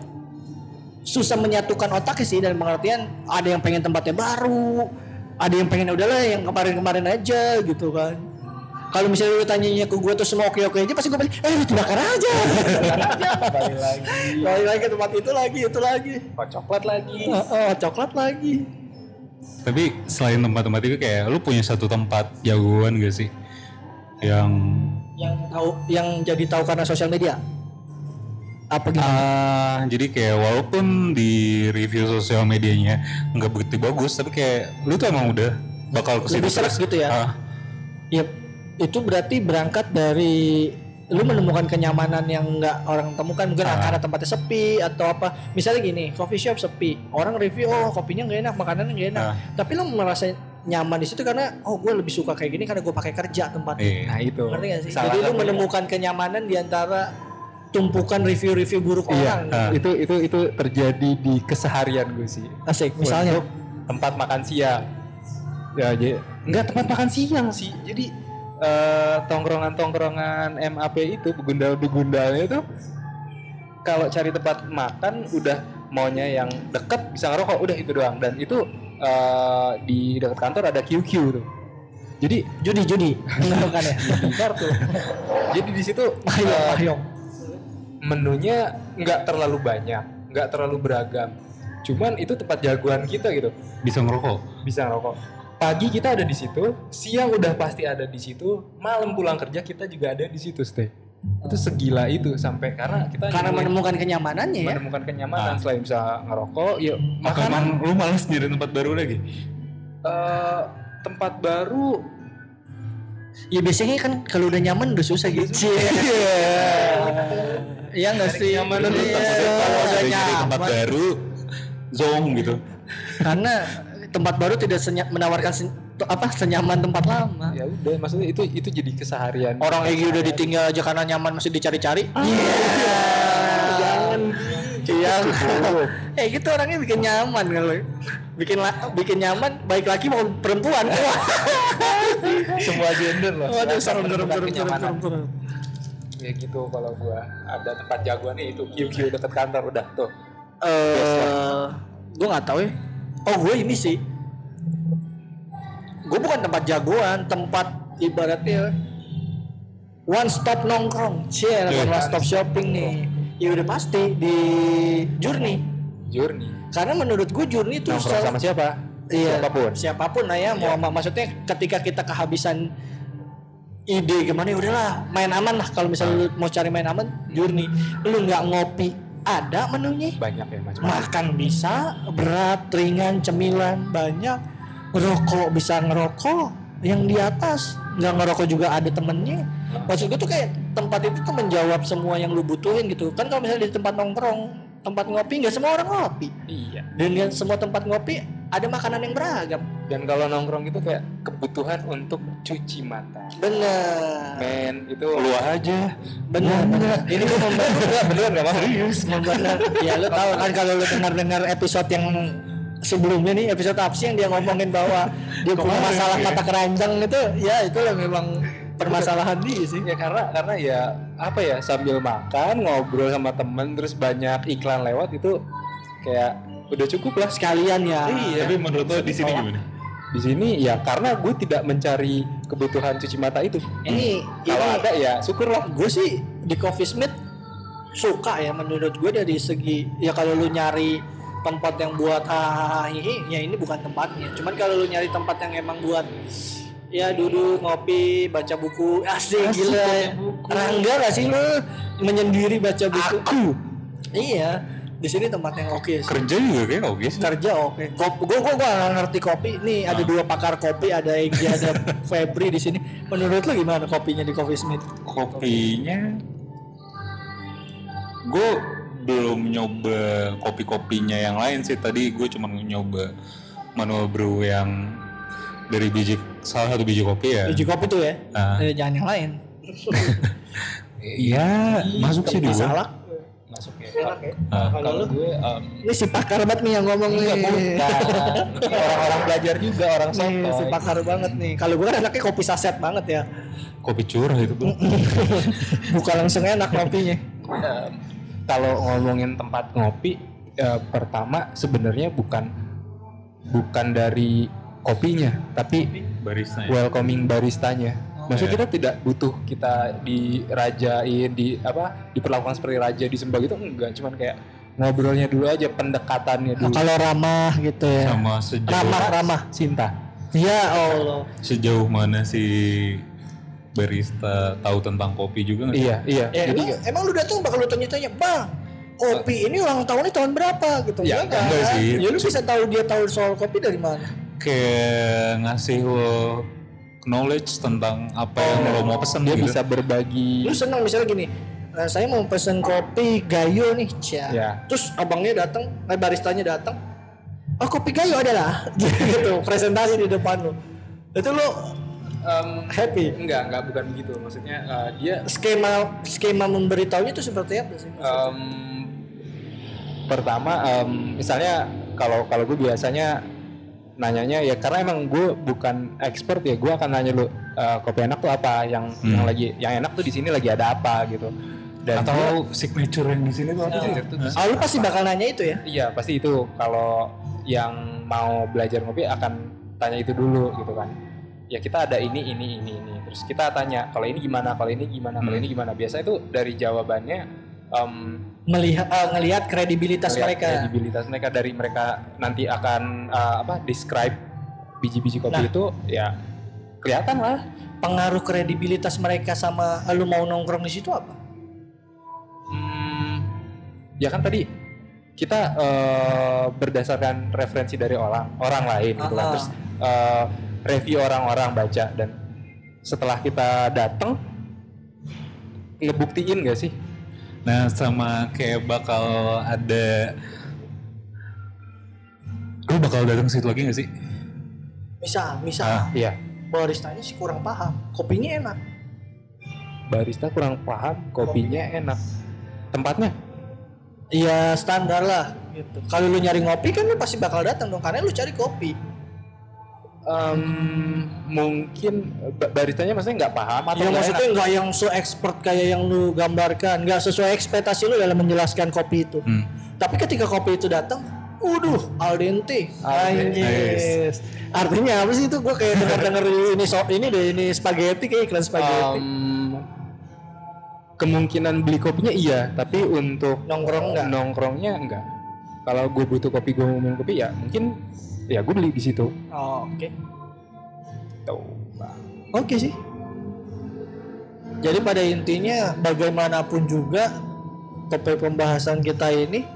susah menyatukan otaknya sih dalam pengertian ada yang pengen tempatnya baru, ada yang pengen udahlah yang kemarin-kemarin aja gitu kan. Kalau misalnya lu tanyanya ke gue tuh semua oke-oke aja pasti gue pasti eh itu bakar aja. balik lagi Balik lagi ke tempat itu lagi, itu lagi. oh, coklat lagi Oh, oh, coklat lagi. tapi selain tempat-tempat itu kayak lu punya satu tempat jagoan gak sih yang yang tahu yang jadi tahu karena sosial media apa gimana? ah jadi kayak walaupun di review sosial medianya nggak begitu bagus tapi kayak lu tuh emang udah bakal ke Lebih situ serak terus. gitu ya? Ah, ya itu berarti berangkat dari lu menemukan kenyamanan yang nggak orang temukan mungkin Ah. karena tempatnya sepi atau apa misalnya gini coffee shop sepi orang review oh kopinya nggak enak makanannya nggak enak Ah. tapi lu merasa nyaman di situ karena oh gue lebih suka kayak gini karena gue pakai kerja tempatnya iya. nah itu ngerti gak sih Salah jadi lu menemukan kenyamanan di antara tumpukan review-review buruk Iya, orang. itu itu itu terjadi di keseharian gue sih. Asik, misalnya. Untuk tempat makan siang. Ya, jadi enggak tempat makan siang sih. Jadi eh, tongkrongan-tongkrongan MAP itu begundal-begundalnya itu kalau cari tempat makan udah maunya yang deket bisa ngerokok udah itu doang dan itu eh, di dekat kantor ada QQ tuh. Jadi Judi, judi. *laughs* Bukan ya? Jadi di situ Ayo, eh, ayo. Menunya nggak terlalu banyak, nggak terlalu beragam. Cuman itu tempat jagoan kita gitu, Bisa ngerokok. bisa ngerokok. Pagi kita ada di situ, siang udah pasti ada di situ, malam pulang kerja kita juga ada di situ stay. Itu segila itu sampai karena kita Karena menemukan kenyamanannya ya. menemukan kenyamanan Ah. selain bisa ngerokok, yuk Apa makan emang lu males nyari tempat baru lagi? eh, tempat baru Ya biasanya kan kalau udah nyaman udah susah gitu. Iya nggak sih? Nyaman Iya, dulu, Kalau Kalau udah nyari tempat nyaman. baru, zong gitu. Karena tempat baru tidak senya- menawarkan sen- apa senyaman tempat lama. ya udah maksudnya itu itu jadi keseharian. Orang Egi udah ditinggal aja karena nyaman masih dicari-cari. Iya. jangan Iya. *laughs* Eh gitu orangnya bikin nyaman kalau bikin la- bikin nyaman baik laki mau perempuan. Semua gender loh. Waduh, serem serem serem serem serem. Ya gitu kalau gua ada tempat jagoannya itu QQ dekat kantor udah tuh Eh, gue nggak tahu ya. Oh gue ini sih. Gue bukan tempat jagoan, tempat ibaratnya one stop nongkrong. Cie, Iya. one stop shopping nih. Ya udah pasti di Journey. journey Karena menurut gue Journey itu nongkrong salah- sama siapa Iya, siapa pun siapa pun lah ya mau mau- maksudnya ketika kita kehabisan ide gimana ya udahlah main aman lah. Kalau misalnya lu mau cari main aman Journey lu nggak ngopi ada menunya. Banyak ya mas makan bisa berat ringan cemilan banyak. Ngerokok bisa ngerokok yang di atas. Nggak ngerokok juga ada temennya. Maksud gue tuh kayak tempat itu tuh menjawab semua yang lu butuhin gitu. Kan kalau misalnya di tempat nongkrong tempat ngopi nggak semua orang ngopi. Iya. Dan semua tempat ngopi ada makanan yang beragam. Dan kalau nongkrong itu kayak kebutuhan untuk cuci mata. Bener men itu Lu aja. bener bener ini gue bener bener nggak mau bener ya lu tahu kan kalau lu dengar dengar episode yang sebelumnya nih episode apa sih yang dia ngomongin bahwa dia punya masalah kata keranjang itu? Ya itu lah memang permasalahan dia sih. Ya karena karena ya apa ya sambil makan ngobrol sama temen terus banyak iklan lewat itu kayak udah cukup lah sekalian ya. Tapi menurut lo di sini gimana? di sini ya karena gue tidak mencari kebutuhan cuci mata itu. Ini kalau ini. ada ya syukurlah. Gue sih di Coffee Smith suka ya menurut gue dari segi ya kalau lu nyari tempat yang buat hahaha hihi, ya ini bukan tempatnya. Cuman kalau lu nyari tempat yang emang buat ya duduk ngopi baca buku *laughs* asik, gila. Rangga gak sih lu menyendiri baca buku? Aku? Iya di sini tempat yang oke sih Kerja juga kayak oke sih. kerja oke Kopi, gue gue gak ngerti kopi nih ada dua pakar kopi ada Egi ada Febri di sini menurut lu gimana kopinya di Coffee Smith Kopinya, gue belum nyoba kopi-kopinya yang lain sih. Tadi gue cuma nyoba manual brew yang dari biji salah satu biji kopi ya. biji kopi tuh ya Ah. Eh, jangan yang lain Iya, *laughs* masuk sih dua. Masuk ya enak ya Ah. kalau gue em, ini si pakar banget nih yang ngomong nih Enggak bukan. Ini orang-orang belajar juga orang Nih, si pakar banget nih kalau gue kan anaknya kopi saset banget ya Kopi curah itu bro. *laughs* bukan langsung enak kopinya Em, kalau ngomongin tempat ngopi eh, pertama sebenarnya bukan bukan dari kopinya tapi Barista ya. welcoming baristanya. Maksud Iya. kita tidak butuh kita dirajain di apa diperlakukan seperti raja disembah gitu? Enggak cuman kayak ngobrolnya dulu aja pendekatannya Nah, dulu. kalau ramah gitu ya. Sama sejauh ramah ramah cinta. Ya Allah. Sejauh mana si barista tahu tentang kopi juga nggak? iya iya. Ya, jadi emang, emang lu datang bakal lu tanya-tanya bang kopi ini ulang tahunnya tahun berapa? Gitu Ya, kan? enggak sih. ya lu bisa tahu dia tahu soal kopi dari mana. Kayak ngasih lo knowledge tentang apa yang lo mau pesen dia gitu. bisa berbagi lu senang misalnya gini "Eh, saya mau pesen kopi gayo nih cia Ya. terus abangnya datang eh, baristanya datang oh kopi gayo adalah *laughs* gitu presentasi di depan lu itu lu Em, Happy. enggak enggak bukan begitu maksudnya eh, dia Skema skema memberitahunya itu seperti apa sih? em, pertama em, misalnya kalau kalau gue biasanya nanyanya ya karena emang gue bukan expert ya gue akan nanya lu eh, kopi enak tuh apa yang Hmm. yang lagi yang enak tuh di sini lagi ada apa gitu dan Atau signature yang di sini tuh apa sih? Oh, lu pasti bakal nanya itu ya? Iya pasti itu kalau yang mau belajar ngopi akan tanya itu dulu gitu kan. Ya kita ada ini ini ini ini. Terus kita tanya kalau ini gimana, kalau ini gimana, kalau Hmm. ini gimana. Biasanya itu dari jawabannya em, Melihat eh, ngelihat kredibilitas ngeliat mereka. kredibilitas mereka dari mereka nanti akan eh, apa describe biji-biji kopi Nah. itu ya kelihatan lah. Pengaruh kredibilitas mereka sama lu mau nongkrong di situ apa? Hmm, ya kan tadi kita eh, berdasarkan referensi dari orang orang lain gitu kan terus eh, review orang-orang baca dan setelah kita datang ngebuktiin gak sih Nah sama kayak bakal ada Lu bakal datang situ lagi gak sih? Misal, misal Ah. iya baristanya sih kurang paham, kopinya enak. barista kurang paham kopinya enak tempatnya Iya standar lah gitu. Kalau lu nyari ngopi kan lu pasti bakal datang dong karena lu cari kopi. Em, mungkin baristanya maksudnya nggak paham atau Ya maksudnya enak? nggak yang so expert kayak yang lu gambarkan, nggak sesuai ekspektasi lu dalam menjelaskan kopi itu. Hmm. Tapi ketika kopi itu datang, waduh, al dente. Al dente. Anjis. Artinya apa sih itu? Gue kayak denger-denger ini so, ini deh ini spaghetti kayak iklan spaghetti. Em, kemungkinan beli kopinya iya tapi untuk Nongkrong nggak? nongkrongnya enggak kalau gue butuh kopi gue mau minum kopi ya mungkin ya gue beli di situ Oh, Oke. tuh Oke sih. Jadi pada intinya bagaimanapun juga topik pembahasan kita ini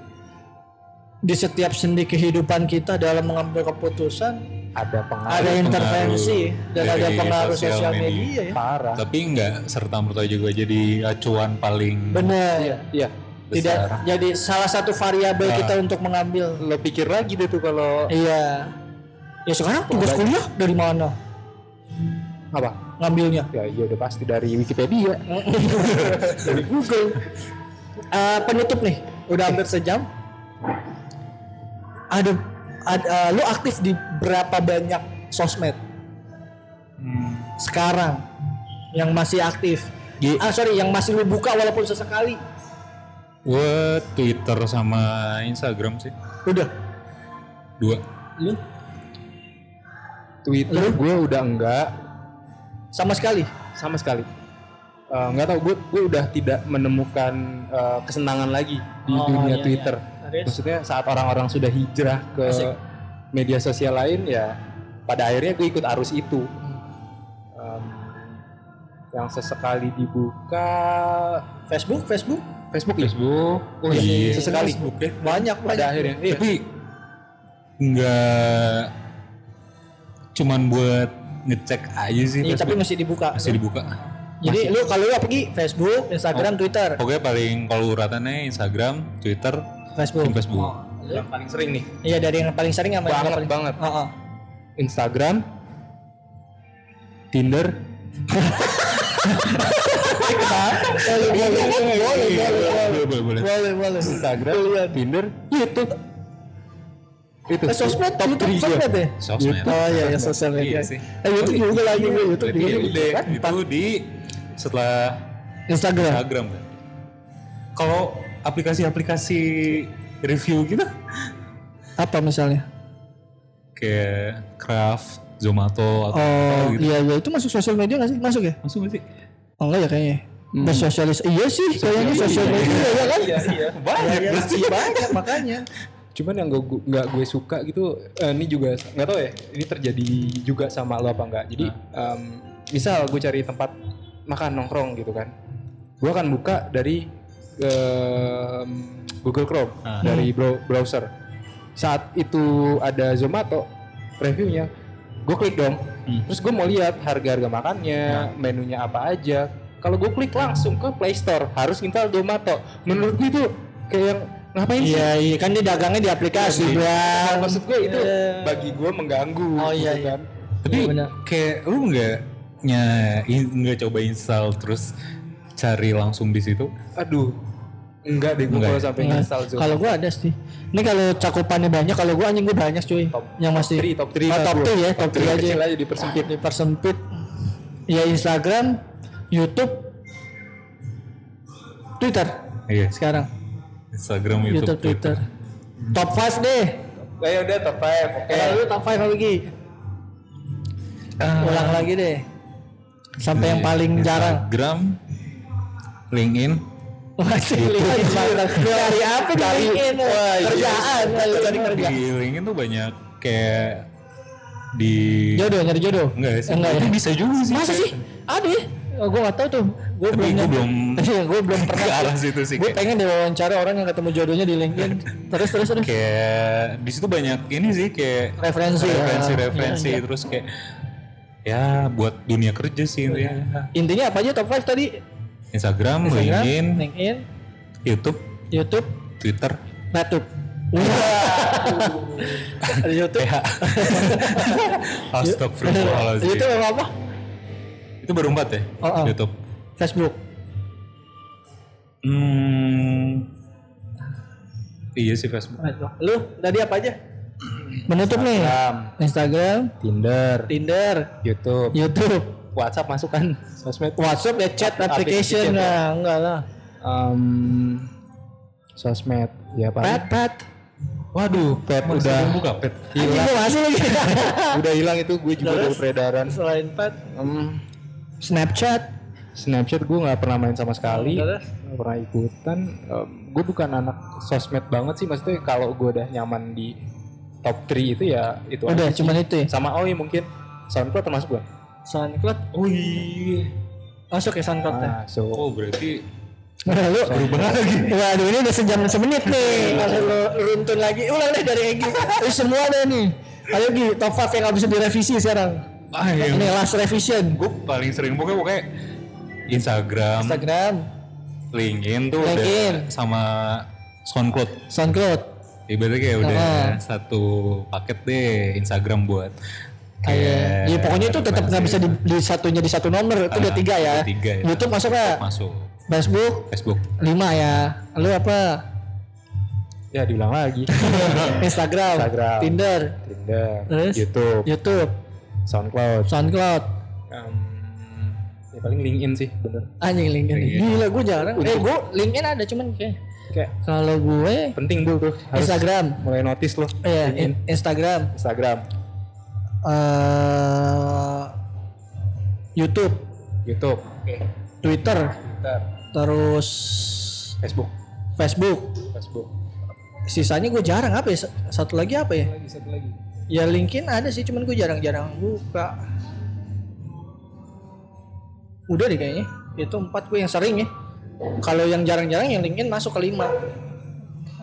di setiap sendi kehidupan kita dalam mengambil keputusan ada pengaruh ada intervensi dan ada dari pengaruh sosial sosial media. media ya. parah Tapi nggak serta merta juga jadi acuan paling Benar. iya iya Tidak besar. jadi salah satu variabel Nah. kita untuk mengambil. lo pikir lagi deh tuh kalau Iya. Ya sekarang tugas kuliah dari mana apa ngambilnya? ya iya udah pasti dari Wikipedia *laughs* dari Google. Eh, penutup nih, udah hampir sejam. Ada, ada eh, lu aktif di berapa banyak sosmed Hmm. sekarang yang masih aktif? Gi- Ah sorry, yang masih lu buka walaupun sesekali. Gue Twitter sama Instagram sih Udah. dua. Lu Twitter gue udah enggak sama sekali. sama sekali Eh, nggak tahu gue gue udah tidak menemukan eh, kesenangan lagi di Oh, dunia iya, Twitter Terus? maksudnya saat orang-orang sudah hijrah ke Asik. media sosial lain ya pada akhirnya gue ikut arus itu Em, yang sesekali dibuka Facebook, Facebook Facebook ya? Facebook. Oh iya, Iya. sesekali Facebook ya. banyak pada banyak. akhirnya iya. Tapi nggak cuman buat ngecek aja sih Iya, tapi masih dibuka. masih dibuka. Jadi lu kalau lu apa Gi? Facebook, Instagram, Twitter, Pokoknya paling kalau uratannya Instagram, Twitter, Facebook. Facebook. yang paling sering nih Iya dari yang paling sering sama yang banget paling banget Heeh. Instagram Tinder boleh, boleh, boleh, boleh, boleh. boleh, boleh. Instagram Tinder YouTube itu Eh, sosmed, top YouTube, 3 sosmed ya? Sosmed. Oh iya, ya sosial media. Iya sih. Eh, YouTube juga lagi gue, YouTube Berarti juga. ya udah Kan? itu di setelah Instagram. Instagram kan. Kalau aplikasi-aplikasi review gitu Apa misalnya? kayak Craft, Zomato atau Oh apa gitu. iya iya itu masuk sosial media nggak sih? Masuk ya? Masuk gak sih? Oh enggak ya kayaknya. Bersosialis. Iya sih, kayaknya sosial media ya kan? *laughs* iya iya Banyak, iya, banyak makanya. cuman yang gue nggak gue suka gitu eh, ini juga nggak tahu ya ini terjadi juga sama lo apa enggak jadi em, misal gue cari tempat makan nongkrong gitu kan gue akan buka dari em, Google Chrome Ah. dari brow- browser saat itu ada Zomato reviewnya gue klik dong Hmm. terus gue mau lihat harga-harga makannya menunya apa aja kalau gue klik langsung ke Play Store harus install Zomato menurut gue itu kayak yang ngapain sih Iya iya kan dia dagangnya di aplikasi Nah, bang. maksud gue itu Iya. bagi gue mengganggu Oh, iya, gitu iya. kan Tapi Iya, benar. kayak lu nggak nggak coba install terus cari langsung di situ Aduh. Enggak deh gue Enggak kalau ya? sampai install Zoom. kalau gua ada sih. Ini kalau cakupannya banyak, kalau gua anjing gua banyak cuy. yang masih three, top three Oh, lah top gua. 3 ya, Top top 3 three aja. kecil aja dipersempit. Dipersempit. Ya Instagram, YouTube, Twitter iya sekarang. Instagram YouTube, YouTube, Twitter. Top 5 deh. Ayo udah top 5. Oke. Kalau lu top 5 lagi. Ulang lagi deh. Sampai yang paling jarang. Instagram LinkedIn Masih mantap. Cari apa di LinkedIn? Kerjaan, cari kerja. di LinkedIn tuh banyak kayak di Jodoh, nyari jodoh. enggak sih Enggak ya? Bisa juga sih Masa sih? Ada ya? Oh, gue gak tau tuh. Gue Tapi belum. gua belum *laughs* Iya, gue belum *laughs* pernah. ke arah situ sih Gue pengen deh wawancara orang yang ketemu jodohnya di LinkedIn. Terus terus terus. kayak di situ banyak ini sih kayak Referensi. ya. referensi referensi Iya, iya. terus kayak ya buat dunia kerja sih intinya Intinya apa aja top 5 tadi? Instagram, Instagram, LinkedIn, LinkedIn, YouTube, YouTube, Twitter, YouTube. Ada YouTube. *laughs* Astagfirullahaladzim. YouTube apa apa? Itu baru empat ya? Oh, oh. YouTube. Facebook. Hmm, iya sih Facebook. Lu tadi apa aja? Menutup nih. Instagram, Instagram, Tinder, Tinder, YouTube, YouTube, WhatsApp masuk kan sosmed. WhatsApp ya chat application Application, lah, enggak lah. Em, sosmed ya Pet, pak. pet. Waduh, pet Masih udah buka pet. Gua masih lagi. *laughs* udah hilang itu gue juga Terus? dari peredaran. Selain pet, Em, Snapchat. Snapchat gue nggak pernah main sama sekali, Terus? nggak pernah ikutan. Em, gue bukan anak sosmed banget sih, maksudnya kalau gue udah nyaman di top 3 itu ya itu Udah, aja sih. cuman itu ya. Sama oh iya mungkin SoundCloud termasuk gak? SoundCloud Oh iya. masuk ya SoundCloud ya. Masuk. Oh berarti Nah, lu berubah lagi. Waduh, ini udah sejam semenit nih. Kalau lu runtun lagi, ulang deh dari Egi. Ini semua deh nih. Ayo Gi, top 5 yang gak bisa direvisi sekarang. ah yang Ini last revision. gue paling sering pokoknya pokoknya Instagram, Instagram, LinkedIn tuh LinkedIn. udah sama SoundCloud. SoundCloud. Ibaratnya kayak udah Ah. satu paket deh Instagram buat Iya, ya, pokoknya itu tetap nggak bisa di, di satunya di satu nomor itu udah Ah, tiga ya. udah tiga ya. YouTube masuk nggak? masuk Facebook Facebook. lima ya. Lu apa? Ya diulang lagi. *laughs* Instagram, Instagram. Tinder, Tinder, Terus? YouTube, YouTube, SoundCloud. SoundCloud. Em, ya paling LinkedIn sih bener. Anjing LinkedIn. Gila gue jarang. Eh gue LinkedIn ada cuman kayak Kayak kalau gue penting dulu tuh. Harus Instagram. mulai notice loh. Iya, LinkedIn. in- Instagram, Instagram, eh YouTube, YouTube, Twitter, Twitter, terus Facebook, Facebook. Facebook. Sisanya gue jarang apa ya? Satu lagi apa ya? Lagi satu lagi. Ya LinkedIn ada sih, cuman gue jarang-jarang buka. Udah deh kayaknya. Itu empat gue yang sering ya. Kalau yang jarang-jarang yang LinkedIn masuk ke lima.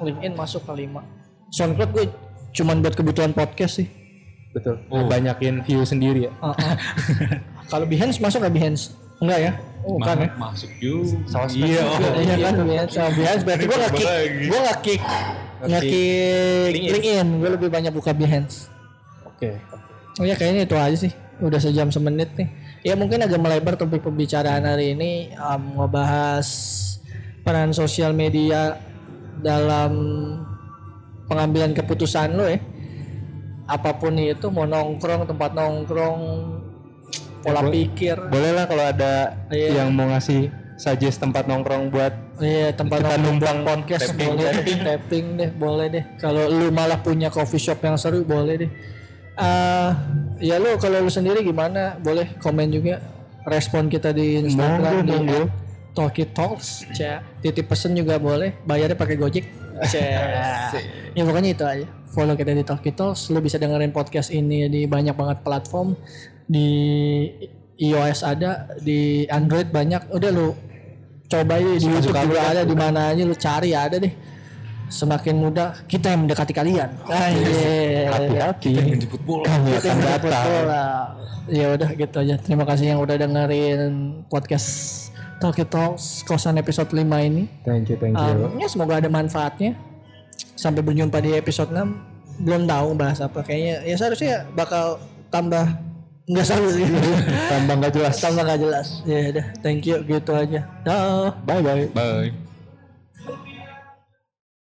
LinkedIn masuk ke lima. SoundCloud gue cuman buat kebutuhan podcast sih. Betul. Oh. Banyakin view sendiri ya. Ah, ah. *laughs* Kalau Behance masuk nggak Behance? Enggak ya? Oh, bukan ya? masuk juga. Sosmed Iya. oh. Iya kan Behance sama Behance berarti gue nggak kick, gue nggak kick, nggak kick LinkedIn. Gue lebih banyak buka Behance. Oke. Oh ya kayaknya itu aja sih. Udah sejam semenit nih. Ya mungkin agak melebar topik pembicaraan hari ini um, ngebahas peran sosial media dalam pengambilan keputusan lo ya. Apa pun itu mau nongkrong, tempat nongkrong, pola bo- pikir, Boleh lah kalau ada Iya. yang mau ngasih suggest tempat nongkrong buat Iya tempat Kita nongkrong numpang podcast tapping. boleh deh, tapping deh, boleh deh. Kalau lu malah punya coffee shop yang seru boleh deh. Ah, ya lu kalau lu sendiri gimana? Boleh komen juga respon kita di Instagram Monggo, di. Talkie Talks, Cya. Titip pesen juga boleh. Bayarnya pakai Gojek. Cya. *laughs* ya pokoknya itu aja. Follow kita di Talkie Talks. Lu bisa dengerin podcast ini di banyak banget platform. Di iOS ada, di Android banyak. Udah lu coba aja di YouTube juga ada di mana aja lu cari ada deh semakin mudah kita yang mendekati kalian hati-hati. Menjemput bola. Kamu kita akan yang menjemput datang. bola. ya udah gitu aja terima kasih yang udah dengerin podcast Talkie Talks kosan episode 5 ini Thank you, thank you. Um, ya semoga ada manfaatnya sampai berjumpa di episode 6 belum tahu bahas apa kayaknya ya seharusnya bakal tambah Nggak seru sih. *laughs* tambah nggak jelas Tambah nggak jelas. Ya udah, thank you gitu aja. Dah. bye bye Bye.